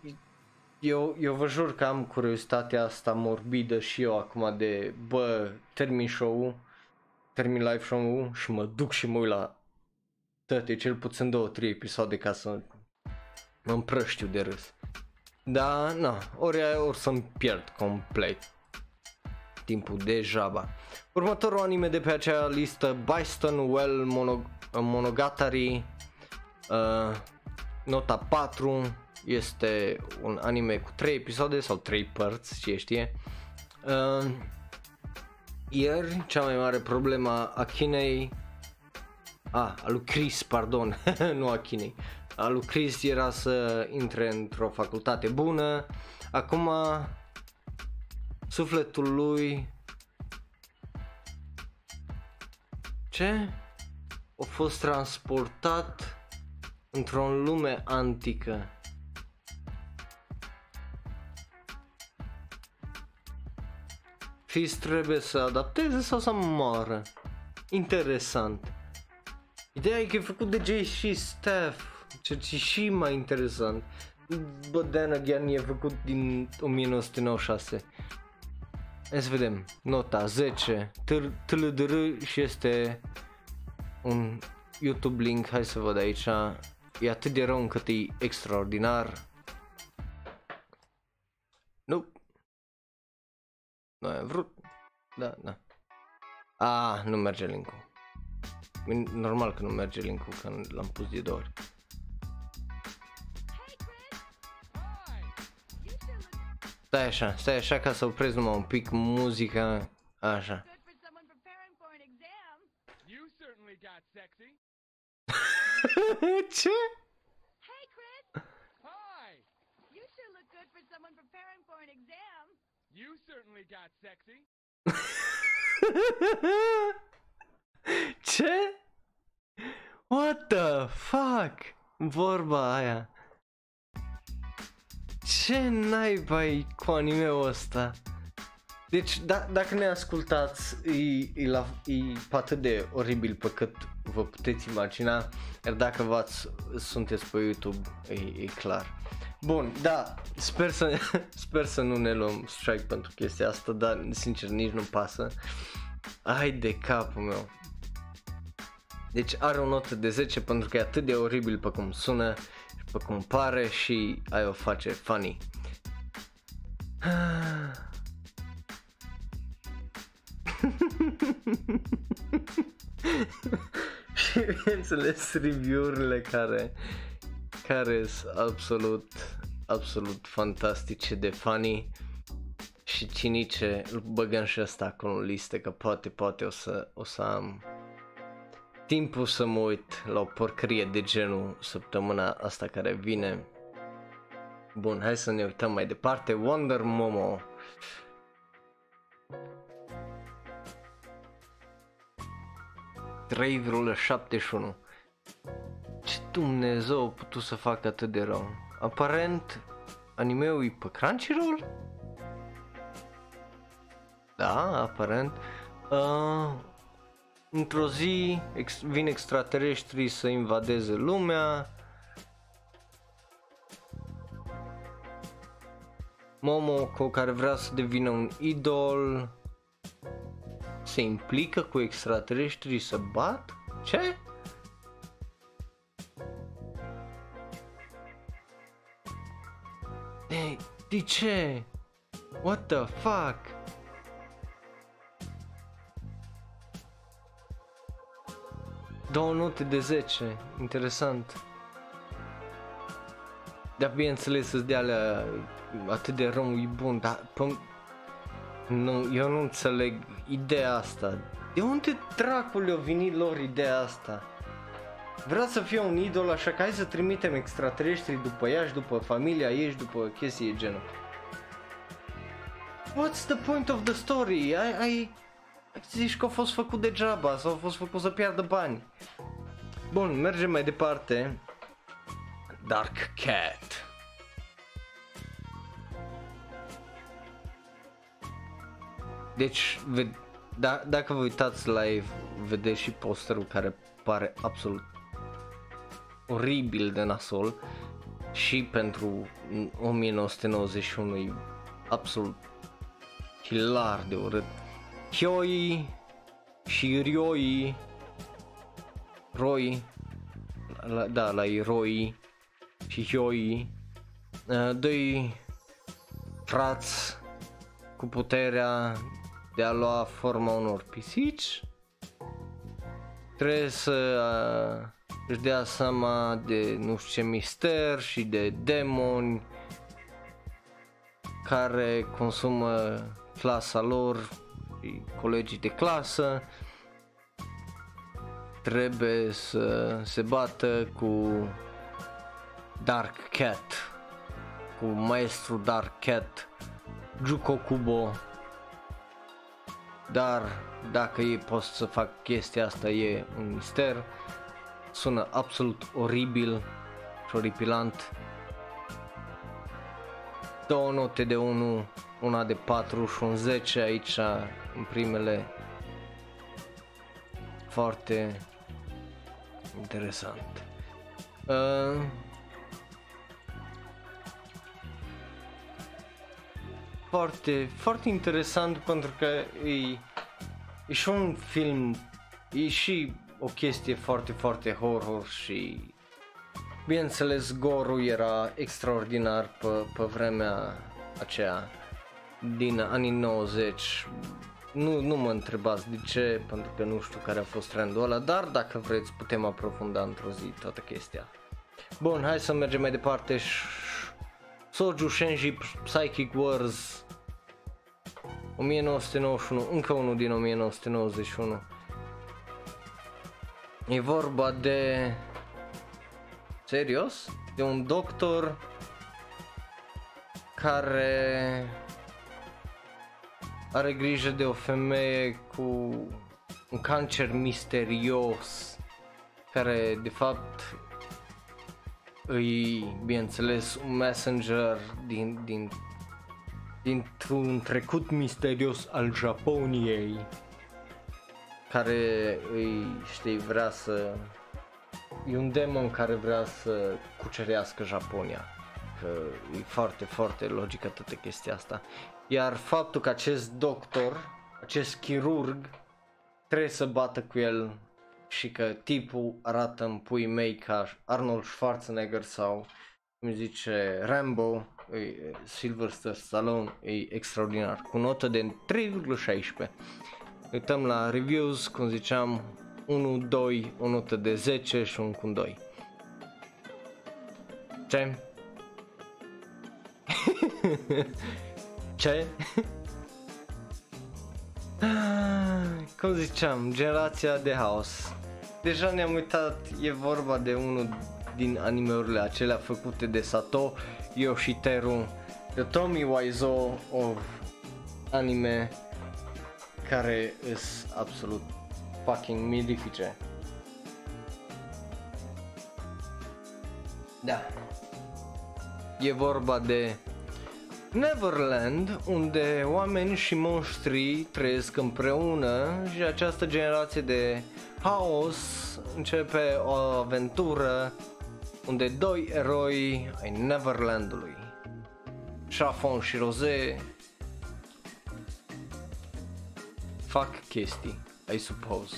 [SPEAKER 1] eu, eu vă jur că am curiozitatea asta morbidă și eu acum de, bă, termin show-ul, termin live show-ul și mă duc și mă uit la toate, cel puțin două, trei episoade ca să mă împrăștiu de râs. Da, na, ori, ori să-mi pierd complet timpul degeaba. Următorul anime de pe acea listă, Byston Well Monog- Monogatari, uh, nota 4, este un anime cu 3 episoade sau 3 părți, ce știe. Uh, ieri, cea mai mare problemă a Akinei, a, a lui Chris, pardon, (laughs) nu Akinei, a lui Chris era să intre într-o facultate bună, acum sufletul lui ce? A fost transportat într-o lume antică. Fis trebuie să adapteze sau să moară? Interesant. Ideea e că e făcut de J.C. Staff ceea ce și mai interesant. But then again e făcut din 1996. Hai să vedem, nota 10, TLDR și este un YouTube link, hai să văd aici, e atât de rău încât e extraordinar. Nu, nu am vrut, da, da. Ah, nu merge linkul. Normal că nu merge linkul, că l-am pus de două ori. Stai așa, stai așa ca să opresc numai un pic muzica, așa. (laughs) Ce? Hey Chris. Hi. You sure look good for someone preparing for an exam. You certainly got sexy. (laughs) Ce? What the fuck? Vorba aia. Ce naiba e cu anime-ul ăsta? Deci, da, dacă ne ascultați, e, e, la, e atât de oribil pe cât vă puteți imagina, iar dacă v-ați, sunteți pe YouTube, e, e clar. Bun, da, sper să, (laughs) sper să nu ne luăm strike pentru chestia asta, dar sincer nici nu pasă. Ai de capul meu. Deci are o notă de 10 pentru că e atât de oribil pe cum sună pe cum pare și ai o face funny. (laughs) și bineînțeles review-urile care care sunt absolut absolut fantastice de funny și cinice băgăm și asta acolo în listă că poate poate o să o să am timpul să mă uit la o porcărie de genul săptămâna asta care vine. Bun, hai să ne uităm mai departe. Wonder Momo. unu. Ce Dumnezeu a putut să facă atât de rău? aparent animeul e pe Crunchyroll? Da, aparent. Uh, într-o zi ex- vin extraterestrii să invadeze lumea. Momoko care vrea să devină un idol se implică cu extraterestrii să bat? Ce? De, de ce? What the fuck? Două note de 10, interesant. Dar bineînțeles să-ți dea alea atât de rău e bun, dar p- nu, eu nu înțeleg ideea asta. De unde dracului a venit lor ideea asta? Vrea să fie un idol, așa că hai să trimitem extraterestri după ea și după familia ei și după chestii genul. What's the point of the story? Ai, ai, zici că a fost făcut degeaba sau a fost făcut să piardă bani. Bun, mergem mai departe. Dark Cat. Deci, ve- da, dacă vă uitați live, vedeți și posterul care pare absolut oribil de nasol și pentru 1991 e absolut hilar de urât. Hyoi și Ryoi Roi. La, da, la Roi și Hyoi uh, doi frați cu puterea de a lua forma unor pisici. Trebuie să uh, își dea seama de nu știu ce mister și de demoni care consumă clasa lor și colegii de clasă trebuie să se bată cu Dark Cat cu maestru Dark Cat Juko Kubo. Dar dacă ei pot să fac chestia asta e un mister. Sună absolut oribil și oripilant. Două note de 1 una de 4 și un 10 aici în primele foarte interesant. Uh, foarte, foarte interesant pentru că e, e și un film, e și o chestie foarte, foarte horror și bineînțeles gorul era extraordinar pe, pe vremea aceea din anii 90 nu, nu mă întrebați de ce, pentru că nu știu care a fost trendul ăla, dar dacă vreți putem aprofunda într-o zi toată chestia. Bun, hai să mergem mai departe. Soju Shenji Psychic Wars 1991, încă unul din 1991. E vorba de... Serios? De un doctor care are grijă de o femeie cu un cancer misterios care de fapt îi, bineînțeles, un messenger din, din, dintr-un trecut misterios al Japoniei care îi, știi, vrea să... E un demon care vrea să cucerească Japonia. Că e foarte, foarte logică toată chestia asta. Iar faptul că acest doctor, acest chirurg, trebuie să bată cu el și că tipul arată în pui mei ca Arnold Schwarzenegger sau cum zice Rambo, e, Sylvester Stallone, e extraordinar, cu notă de 3,16. Uităm la reviews, cum ziceam, 1, 2, o notă de 10 și un cu 2. Ce? (laughs) Ce? (laughs) Cum ziceam, generația de house. Deja ne-am uitat, e vorba de unul din animeurile acelea făcute de Sato Yoshiteru, de Tommy Wiseau of anime care is absolut fucking mirifice. Da. E vorba de Neverland, unde oameni și monștri trăiesc împreună și această generație de haos începe o aventură unde doi eroi ai Neverlandului, Chafon și Rosé, fac chestii, I suppose.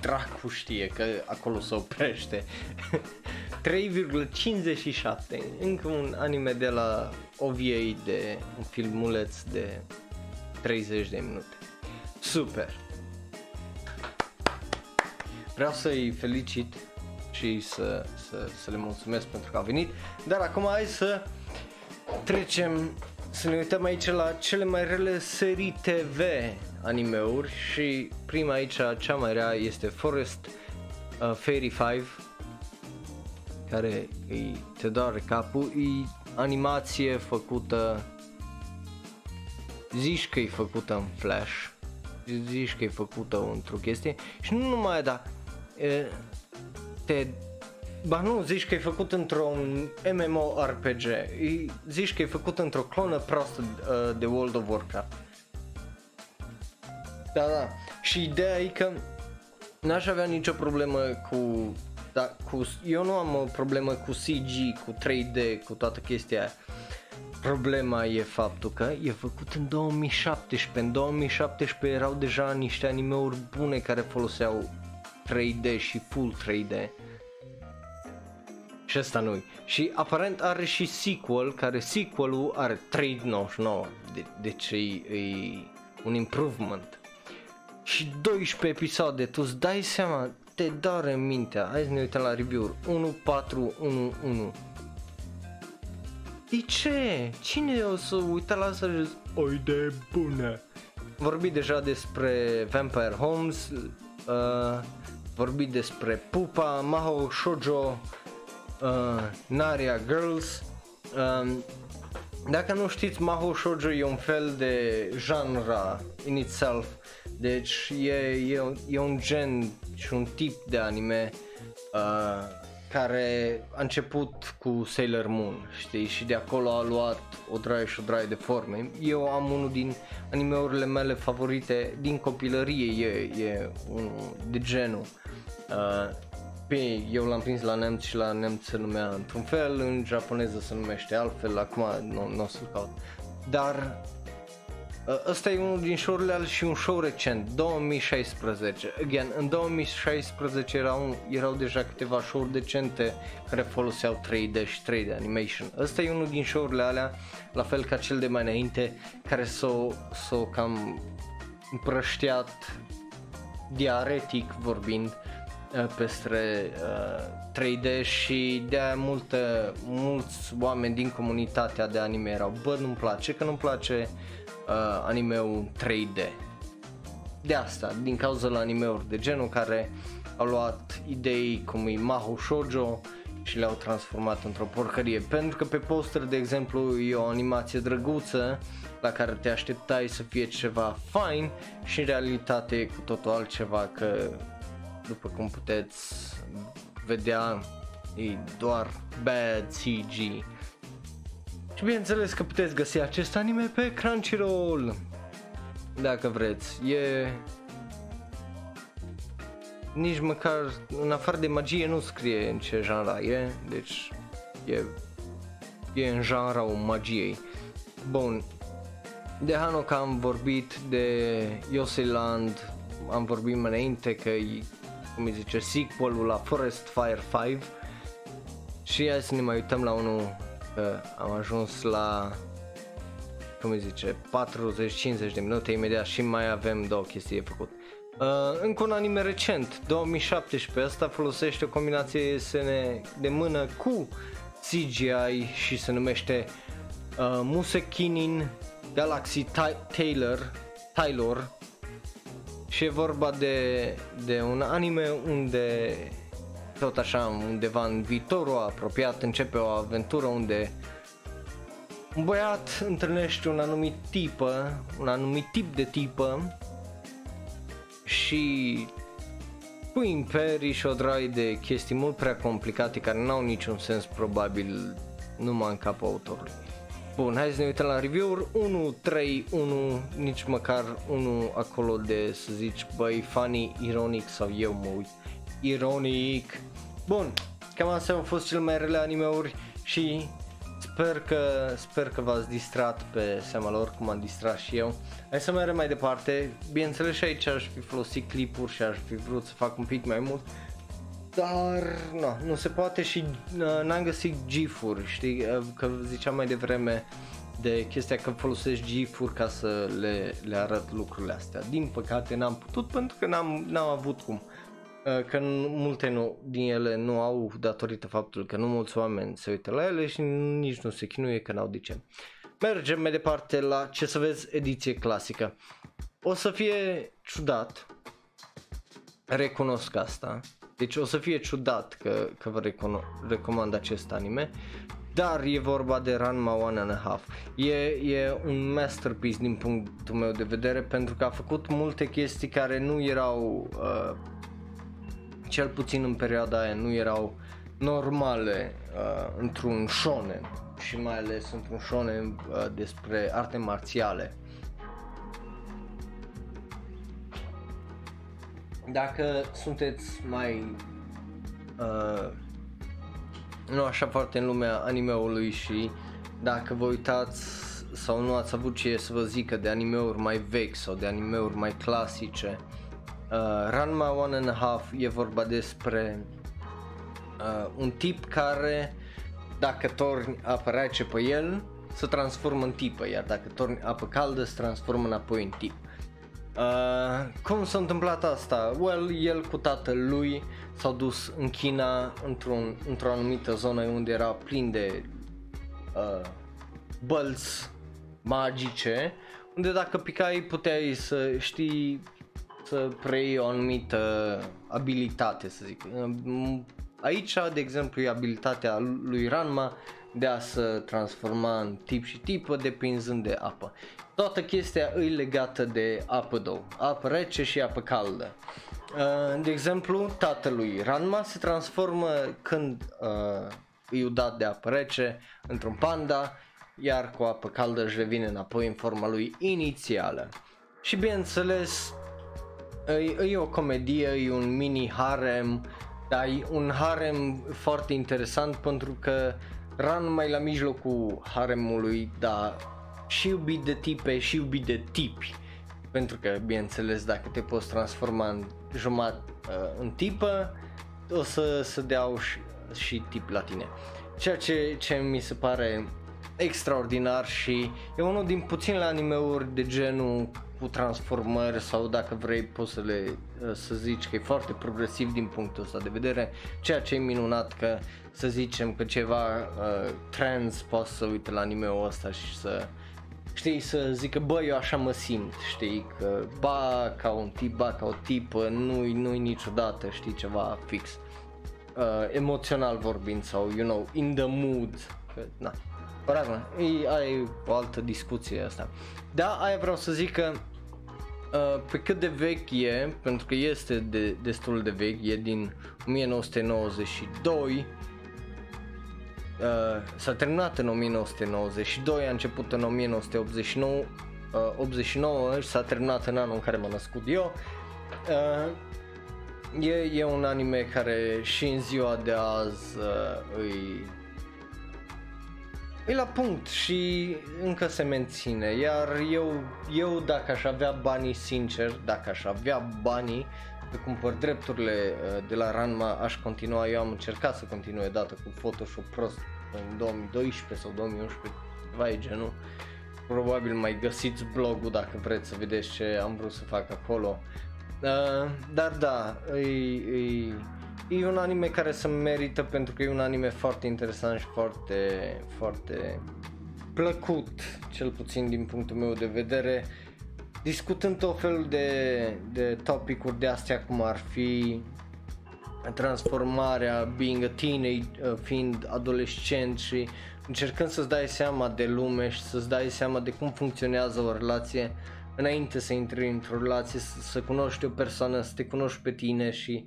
[SPEAKER 1] Dracu știe că acolo se oprește. (laughs) 3,57 Încă un anime de la OVA de un filmuleț de 30 de minute. Super. Vreau să-i felicit și să, să, să le mulțumesc pentru că au venit. Dar acum hai să trecem să ne uităm aici la cele mai rele serii TV animeuri și prima aici, cea mai rea este Forest uh, Fairy 5 care îi te doare capul, e animație făcută, zici că e făcută în Flash, zici că e făcută într-o chestie și nu numai da, te Ba nu, zici că e făcut într-un MMORPG, zici că e făcut într-o clonă proastă uh, de World of Warcraft. Da, da. Și ideea e că n-aș avea nicio problemă cu dar cu, eu nu am o problemă cu CG, cu 3D, cu toată chestia aia. Problema e faptul că e făcut în 2017. În 2017 erau deja niște animeuri bune care foloseau 3D și full 3D. Și asta nu Și aparent are și sequel, care sequelul are 399. De, deci e, e un improvement. Și 12 episoade, tu îți dai seama te doare mintea. Hai să ne uităm la review-uri. 1411. De ce? Cine o să uita la asta și o idee bună? Vorbit deja despre Vampire Homes, uh, vorbit despre Pupa, Maho Shoujo, uh, Naria Girls. Uh, dacă nu știți, Maho Shoujo e un fel de genre in itself deci e, e, e un gen și un tip de anime uh, care a început cu Sailor Moon, știi, și de acolo a luat o draie și o draie de forme. Eu am unul din animeurile mele favorite din copilărie, e, e unul de genul. Uh, Bine, eu l-am prins la nemț și la nemț se numea într-un fel, în japoneză se numește altfel, acum nu, nu o să-l caut. Dar Ăsta e unul din show-urile și un show recent, 2016. Again, în 2016 erau, erau deja câteva show-uri decente care foloseau 3D și 3D animation. Ăsta e unul din show-urile alea, la fel ca cel de mai înainte, care s-o, s-o cam împrășteat diaretic vorbind peste uh, 3D și de aia multă, mulți oameni din comunitatea de anime erau bă nu-mi place, că nu-mi place uh, anime 3D. De asta, din cauza la animeuri de genul care au luat idei cum e Maho Shoujo și le-au transformat într-o porcărie. Pentru că pe poster, de exemplu, e o animație drăguță la care te așteptai să fie ceva fain și în realitate e cu totul altceva că după cum puteți vedea e doar bad CG și bineînțeles că puteți găsi acest anime pe Crunchyroll Dacă vreți. E nici măcar în afară de magie nu scrie în ce genre e Deci e, e în genre magiei. Bun. De Hanoka am vorbit de Yoseland Am vorbit mai înainte că e cum îi zice sequelul la Forest Fire 5 și hai să ne mai uităm la unul că am ajuns la cum îi zice, 40-50 de minute imediat și mai avem două chestii de făcut. Uh, încă un anime recent, 2017, asta folosește o combinație SN de mână cu CGI și se numește uh, Musekinin Galaxy Taylor, Taylor și e vorba de, de un anime unde tot așa undeva în viitorul apropiat începe o aventură unde un băiat întâlnește un anumit tipă, un anumit tip de tipă și cu imperii și o droi de chestii mult prea complicate care n-au niciun sens probabil numai în capul autorului. Bun, hai să ne uităm la review-uri 1, 3, 1, nici măcar 1 acolo de să zici băi funny, ironic sau eu mă uit ironic. Bun, cam astea au fost cele mai rele animeuri și sper că, sper că v-ați distrat pe seama lor cum am distrat și eu. Hai să mergem mai departe, bineînțeles și aici aș fi folosit clipuri și aș fi vrut să fac un pic mai mult, dar no, nu se poate și uh, n-am găsit gif-uri, știi, uh, că ziceam mai devreme de chestia că folosesc gif-uri ca să le, le arăt lucrurile astea. Din păcate n-am putut pentru că n-am, n-am avut cum. Uh, că multe nu, din ele nu au datorită faptului că nu mulți oameni se uită la ele și nici nu se chinuie că n-au de ce. Mergem mai departe la ce să vezi ediție clasică. O să fie ciudat, recunosc asta, deci o să fie ciudat că, că vă recuno- recomand acest anime, dar e vorba de Ranma One and a Half. E, e un masterpiece din punctul meu de vedere pentru că a făcut multe chestii care nu erau uh, cel puțin în perioada aia nu erau normale uh, într-un shonen și mai ales într-un shonen uh, despre arte marțiale. Dacă sunteți mai uh, nu așa foarte în lumea animeului și dacă vă uitați sau nu ați avut ce să vă zică de animeuri mai vechi sau de animeuri mai clasice, Uh, Ranma One and a Half e vorba despre uh, un tip care dacă torni apă rece pe el se transformă în tipă, iar dacă torni apă caldă se transformă înapoi în tip. Uh, cum s-a întâmplat asta? Well, el cu tatăl lui s-au dus în China într-un, într-o anumită zonă unde era plin de uh, bălți magice, unde dacă picai puteai să știi să preiei o anumită abilitate, să zic. Aici, de exemplu, e abilitatea lui Ranma de a se transforma în tip și tipă depinzând de apă. Toată chestia e legată de apă două, apă rece și apă caldă. Uh, de exemplu, tatălui Ranma se transformă când uh, e dat de apă rece într-un panda, iar cu apă caldă își revine înapoi în forma lui inițială. Și bineînțeles, e, e o comedie, e un mini harem, dar e un harem foarte interesant pentru că ran mai la mijlocul haremului, dar și iubit de tipe și iubit de tipi. Pentru că, bineînțeles, dacă te poți transforma în jumătate uh, în tipă, o să, să deau și, și tip la tine. Ceea ce, ce mi se pare extraordinar și e unul din puținele animeuri de genul cu transformări sau dacă vrei poți să le uh, să zici că e foarte progresiv din punctul ăsta de vedere, ceea ce e minunat că să zicem că ceva uh, trans poate să uite la anime-ul ăsta și să știi, să zică, bă, eu așa mă simt, știi, că ba ca un tip, ba ca o tipă, nu-i, nu-i niciodată, știi, ceva fix, uh, emoțional vorbind sau, you know, in the mood, că, na, Whatever, e, ai o altă discuție asta. Da, aia vreau să zic că uh, pe cât de vechi e, pentru că este de, destul de vechi, e din 1992, uh, s-a terminat în 1992, a început în 1989, uh, 89 și s-a terminat în anul în care m-am născut eu. Uh, e, e un anime care și în ziua de azi uh, îi e la punct și încă se menține, iar eu, eu dacă aș avea banii sincer, dacă aș avea banii de cumpăr drepturile uh, de la Ranma, aș continua, eu am încercat să continui dată cu Photoshop prost în 2012 sau 2011, ceva e genul. Probabil mai găsiți blogul dacă vreți să vedeți ce am vrut să fac acolo. Uh, dar da, e, e, e un anime care se merită pentru că e un anime foarte interesant și foarte, foarte plăcut, cel puțin din punctul meu de vedere, discutând tot felul de, de topicuri de astea cum ar fi transformarea, being a teenage, uh, fiind adolescent și încercând să-ți dai seama de lume și să-ți dai seama de cum funcționează o relație înainte să intri într-o relație, să, să cunoști o persoană, să te cunoști pe tine și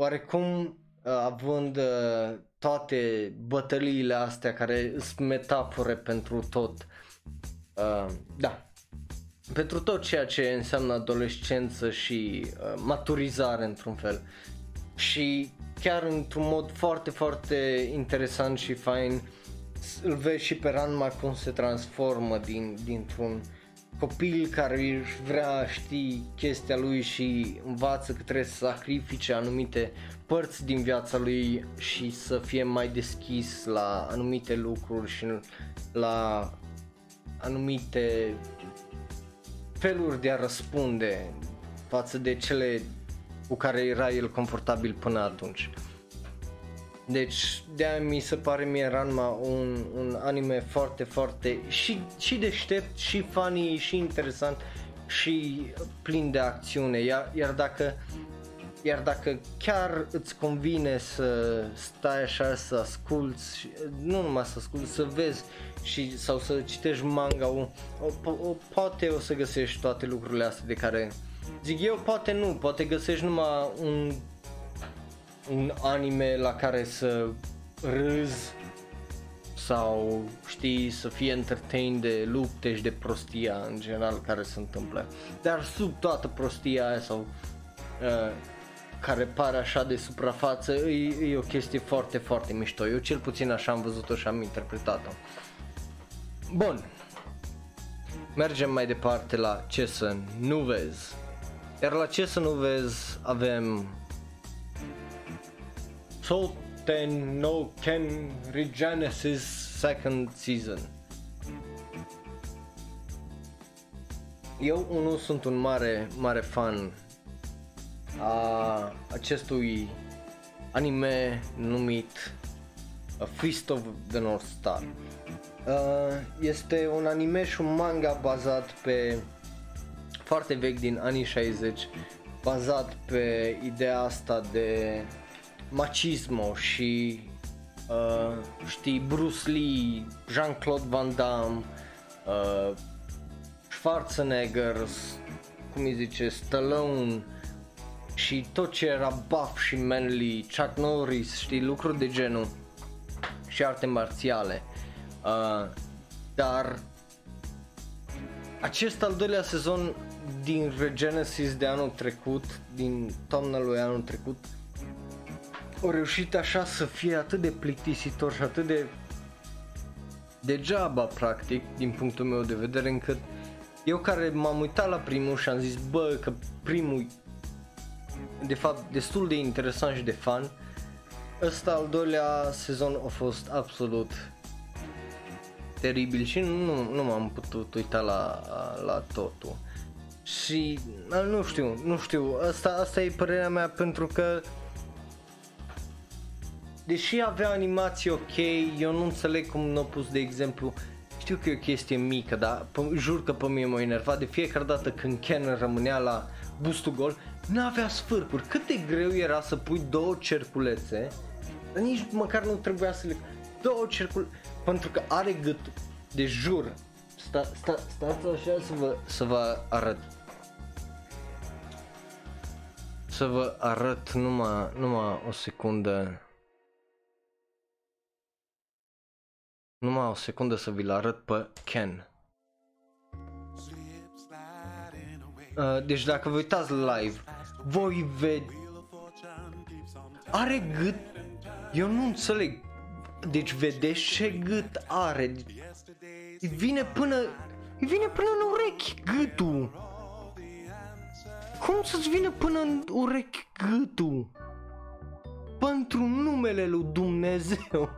[SPEAKER 1] oarecum uh, având uh, toate bătăliile astea care sunt metafore pentru tot, uh, da, pentru tot ceea ce înseamnă adolescență și uh, maturizare într-un fel. Și chiar într-un mod foarte, foarte interesant și fain îl vezi și pe Ranma cum se transformă din, dintr-un copil care își vrea ști chestia lui și învață că trebuie să sacrifice anumite părți din viața lui și să fie mai deschis la anumite lucruri și la anumite feluri de a răspunde față de cele cu care era el confortabil până atunci. Deci de aia mi se pare mie Ranma un, un anime foarte, foarte și, și deștept, și funny, și interesant și plin de acțiune. Iar, iar dacă iar dacă chiar îți convine să stai așa să asculți, nu numai să asculti, să vezi și, sau să citești manga, o, o, o, poate o să găsești toate lucrurile astea de care zic eu, poate nu, poate găsești numai un, un anime la care să râzi sau știi să fie entertain de lupte și de prostia în general care se întâmplă. Dar sub toată prostia aia sau uh, care pare așa de suprafață, e, e o chestie foarte, foarte mișto. Eu cel puțin așa am văzut-o și am interpretat-o. Bun. Mergem mai departe la ce să nu vezi. Iar la ce să nu vezi avem Soten no Ken Regenesis Second Season. Eu unul sunt un mare, mare fan a acestui anime numit A Feast of the North Star. Uh, este un anime și un manga bazat pe foarte vechi din anii 60 bazat pe ideea asta de machismo și uh, știi Bruce Lee, Jean-Claude Van Damme, uh, Schwarzenegger, cum îi zice, Stallone și tot ce era buff și manly, Chuck Norris, știi, lucruri de genul și arte marțiale. Uh, dar acest al doilea sezon din Regenesis de anul trecut, din toamna lui anul trecut, au reușit așa să fie atât de plictisitor și atât de degeaba practic din punctul meu de vedere încât eu care m-am uitat la primul și am zis bă că primul de fapt destul de interesant și de fun ăsta al doilea sezon a fost absolut teribil și nu, nu m-am putut uita la, la totul. Și nu știu, nu știu, asta, asta e părerea mea pentru că deși avea animații ok, eu nu înțeleg cum nu au pus de exemplu știu că e o chestie mică, dar p- jur că pe mine m-a enervat de fiecare dată când Ken rămânea la bustul gol, nu avea sfârcuri. Cât de greu era să pui două cerculețe, nici măcar nu trebuia să le... Două cercul... Pentru că are gât de jur. Sta, sta, stați așa să vă, să vă arăt. Să vă arăt numai, numai o secundă. Numai o secundă să vi-l arăt pe Ken. Uh, deci dacă vă uitați live, voi ved... Are gât... Eu nu înțeleg. Deci vedeți ce gât are. Îi vine până... Îi vine până în urechi gâtul. Cum să-ți vină până în urechi gâtul? Pentru numele lui Dumnezeu.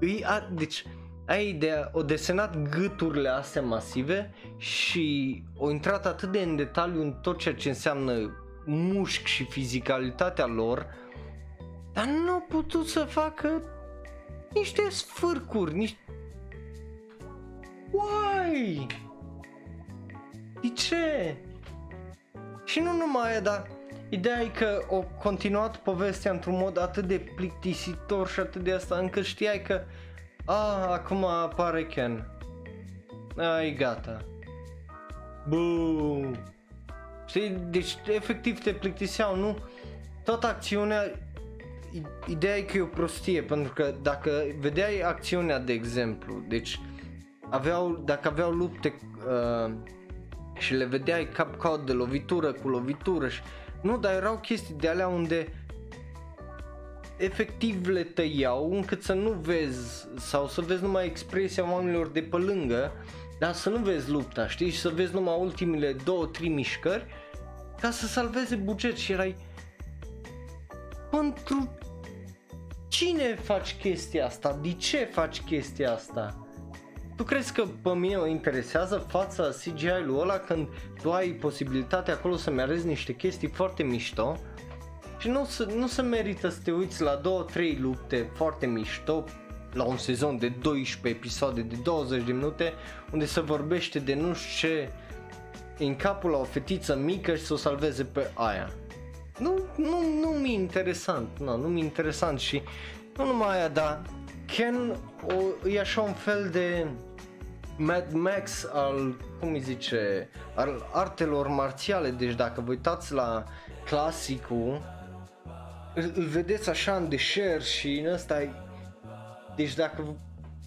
[SPEAKER 1] Îi a... Deci ai ideea, o desenat gâturile astea masive și o intrat atât de în detaliu în tot ceea ce înseamnă mușc și fizicalitatea lor, dar nu au putut să facă niște sfârcuri, niște... Why? De ce? Și nu numai aia, dar ideea e că o continuat povestea într-un mod atât de plictisitor și atât de asta încât știai că Ah, acum apare Ken. Ai gata. Boom. Știi, deci efectiv te plictiseau, nu? Toată acțiunea ideea e că e o prostie, pentru că dacă vedeai acțiunea de exemplu, deci aveau, dacă aveau lupte uh, și le vedeai cap-cod de lovitură cu lovitură și nu, dar erau chestii de alea unde efectiv le tăiau încât să nu vezi sau să vezi numai expresia oamenilor de pe lângă, dar să nu vezi lupta, știi, și să vezi numai ultimile două, trei mișcări ca să salveze buget și erai pentru cine faci chestia asta? De ce faci chestia asta? Tu crezi că pe mine mă interesează fața CGI-ului ăla când tu ai posibilitatea acolo să-mi arăți niște chestii foarte mișto și nu, nu se merită să te uiți la 2-3 lupte foarte mișto la un sezon de 12 episoade de 20 de minute unde se vorbește de nu știu ce în capul la o fetiță mică și să o salveze pe aia. Nu, nu, nu mi-e interesant, nu, nu mi-e interesant și nu numai aia, dar Ken o, e așa un fel de Mad Max al, cum îi zice, al artelor marțiale, deci dacă vă uitați la clasicul, îl, îl vedeți așa în deșert și în ăsta deci dacă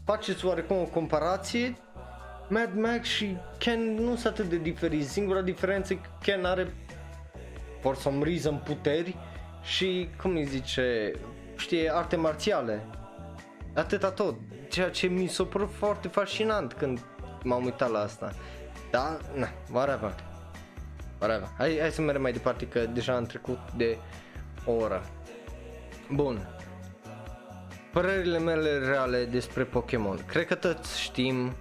[SPEAKER 1] faceți oarecum o comparație, Mad Max și Ken nu sunt atât de diferiți, singura diferență e că Ken are for some reason puteri și, cum îi zice, știe, arte marțiale. Atâta tot, ceea ce mi s-a părut foarte fascinant când m-am uitat la asta. Da, na, whatever. Whatever. Hai, hai să mergem mai departe că deja am trecut de o oră. Bun. Părerile mele reale despre Pokémon. Cred că toți știm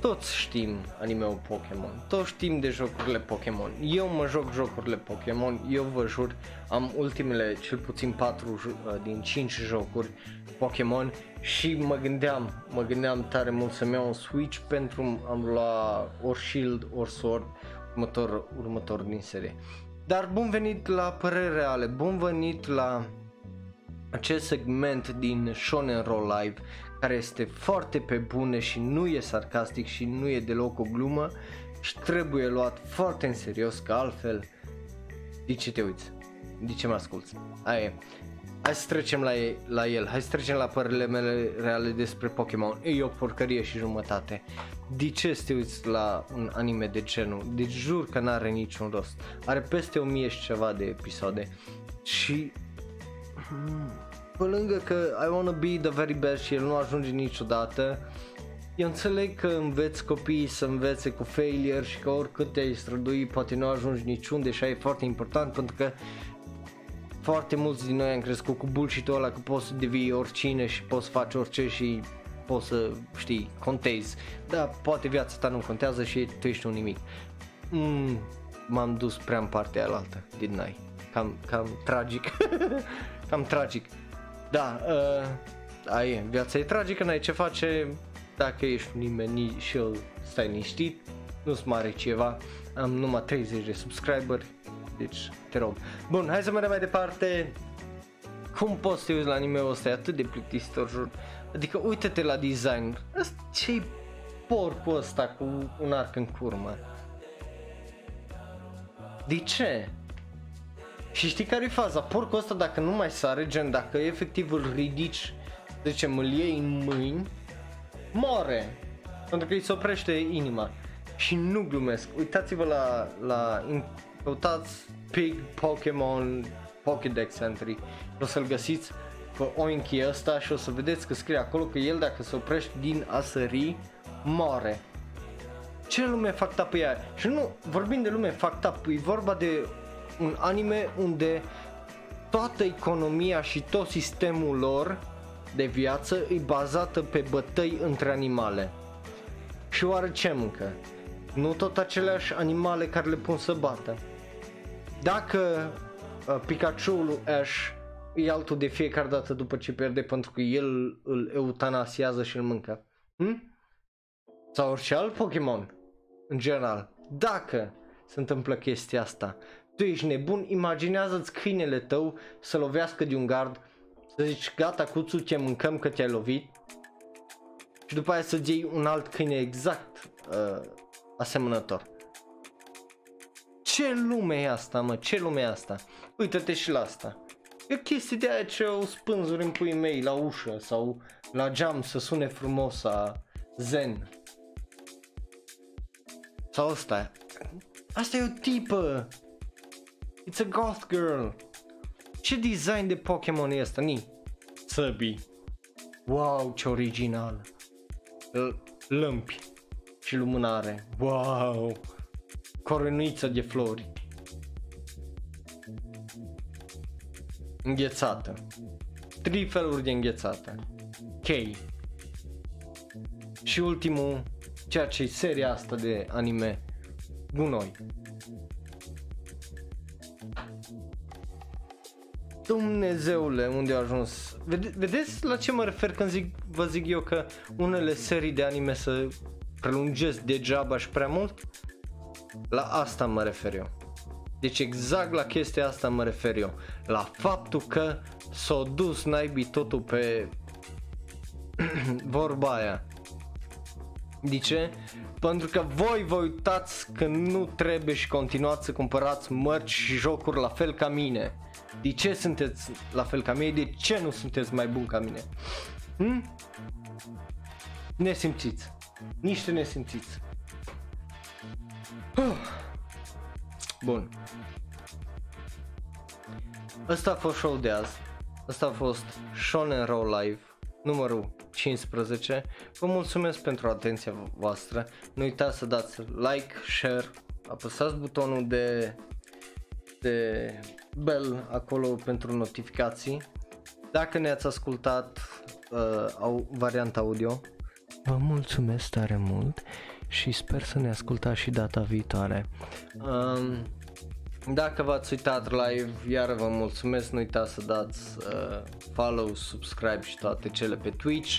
[SPEAKER 1] toți știm anime-ul Pokémon, toți știm de jocurile Pokémon. Eu mă joc jocurile Pokémon, eu vă jur, am ultimele cel puțin 4 uh, din 5 jocuri Pokémon și mă gândeam, mă gândeam tare mult să-mi iau un Switch pentru am lua ori Shield, ori Sword, următor, următor din serie. Dar bun venit la părere reale, bun venit la acest segment din Shonen Roll Live care este foarte pe bune și nu e sarcastic și nu e deloc o glumă și trebuie luat foarte în serios că altfel de ce te uiți? De ce mă asculti? Aia e. Hai să trecem la, la el, hai să trecem la părerile mele reale despre Pokémon. E o porcărie și jumătate. De ce să te uiți la un anime de genul? Deci jur că n-are niciun rost. Are peste o mie și ceva de episoade. Și... Hmm pe lângă că I wanna be the very best și el nu ajunge niciodată, eu înțeleg că înveți copiii să învețe cu failure și că oricât te-ai strădui poate nu ajungi niciunde și e foarte important pentru că foarte mulți din noi am crescut cu bullshit-ul ăla că poți să devii oricine și poți să faci orice și poți să știi, contezi. Da, poate viața ta nu contează și tu ești un nimic. Mm, m-am dus prea în partea aia altă, din I? Cam, cam tragic. (laughs) cam tragic. Da, uh, ai, viața e tragică, n-ai ce face, dacă ești nimeni și eu stai liniștit, nu-ți mare ceva, am numai 30 de subscriberi, deci te rog. Bun, hai să mergem mai departe. Cum poți să te uiți la anime-ul ăsta, e atât de plictisitor, jur. Adică uite-te la design, ce-i porcul ăsta cu un arc în curmă? De ce? Și știi care e faza? Porcul ăsta dacă nu mai sare, gen dacă efectiv îl ridici, de ce îl iei în mâini, moare. Pentru că îi se oprește inima. Și nu glumesc. Uitați-vă la, la căutați Pig Pokémon Pokédex Entry. O să-l găsiți pe Oinky ăsta și o să vedeți că scrie acolo că el dacă se oprește din a sări, moare. Ce lume fac pe ea? Și nu, vorbim de lume fac up, e vorba de un anime unde toată economia și tot sistemul lor de viață e bazată pe bătăi între animale. Și oare ce mâncă? Nu tot aceleași animale care le pun să bată. Dacă uh, Pikachu-ul lui Ash e altul de fiecare dată după ce pierde pentru că el îl eutanasiază și îl mâncă. Hm? Sau orice alt Pokémon, în general. Dacă se întâmplă chestia asta, tu ești nebun, imaginează-ți câinele tău să lovească de un gard, să zici gata cuțu te mâncăm că te-ai lovit și după aia să-ți iei un alt câine exact uh, asemănător. Ce lume e asta, mă? Ce lume e asta? Uită-te și la asta. E o chestie de aia ce o spânzuri în puii mei la ușă sau la geam să sune frumos a zen. Sau asta. Asta e o tipă. It's a goth girl. Ce design de Pokémon e asta, ni? Săbi. Wow, ce original. L- lămpi și lumânare. Wow. Coronuiță de flori. Înghețată. Trei feluri de înghețată. K. Și ultimul, ceea ce e seria asta de anime, gunoi. Dumnezeule, unde a ajuns? Vede- vedeți la ce mă refer când zic, vă zic eu că unele serii de anime să prelungesc degeaba și prea mult? La asta mă refer eu. Deci exact la chestia asta mă refer eu. La faptul că s-a dus naibii totul pe (clears throat) vorba aia. De ce? Pentru că voi vă uitați că nu trebuie și continuați să cumpărați mărci și jocuri la fel ca mine. De ce sunteți la fel ca mine? De ce nu sunteți mai buni ca mine? Hm? Nesimțiți. Niște nesimțiți. Bun. Ăsta a fost show de azi. Ăsta a fost Shonen Roll Live numărul 15. Vă mulțumesc pentru atenția voastră. Nu uitați să dați like, share, apăsați butonul de de bell acolo pentru notificații. Dacă ne-ați ascultat uh, au, varianta audio, vă mulțumesc tare mult și sper să ne ascultați și data viitoare. Um, dacă v-ați uitat live, iar vă mulțumesc, nu uitați să dați uh, follow, subscribe și toate cele pe Twitch.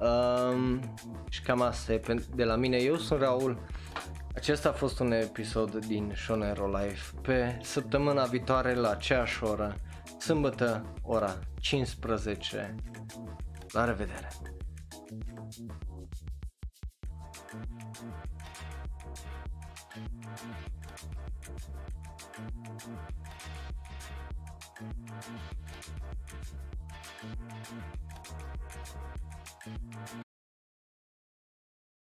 [SPEAKER 1] Um, și cam asta e pe- de la mine, eu sunt Raul. Acesta a fost un episod din Shonero Live pe săptămâna viitoare la aceeași oră, sâmbătă, ora 15. La revedere!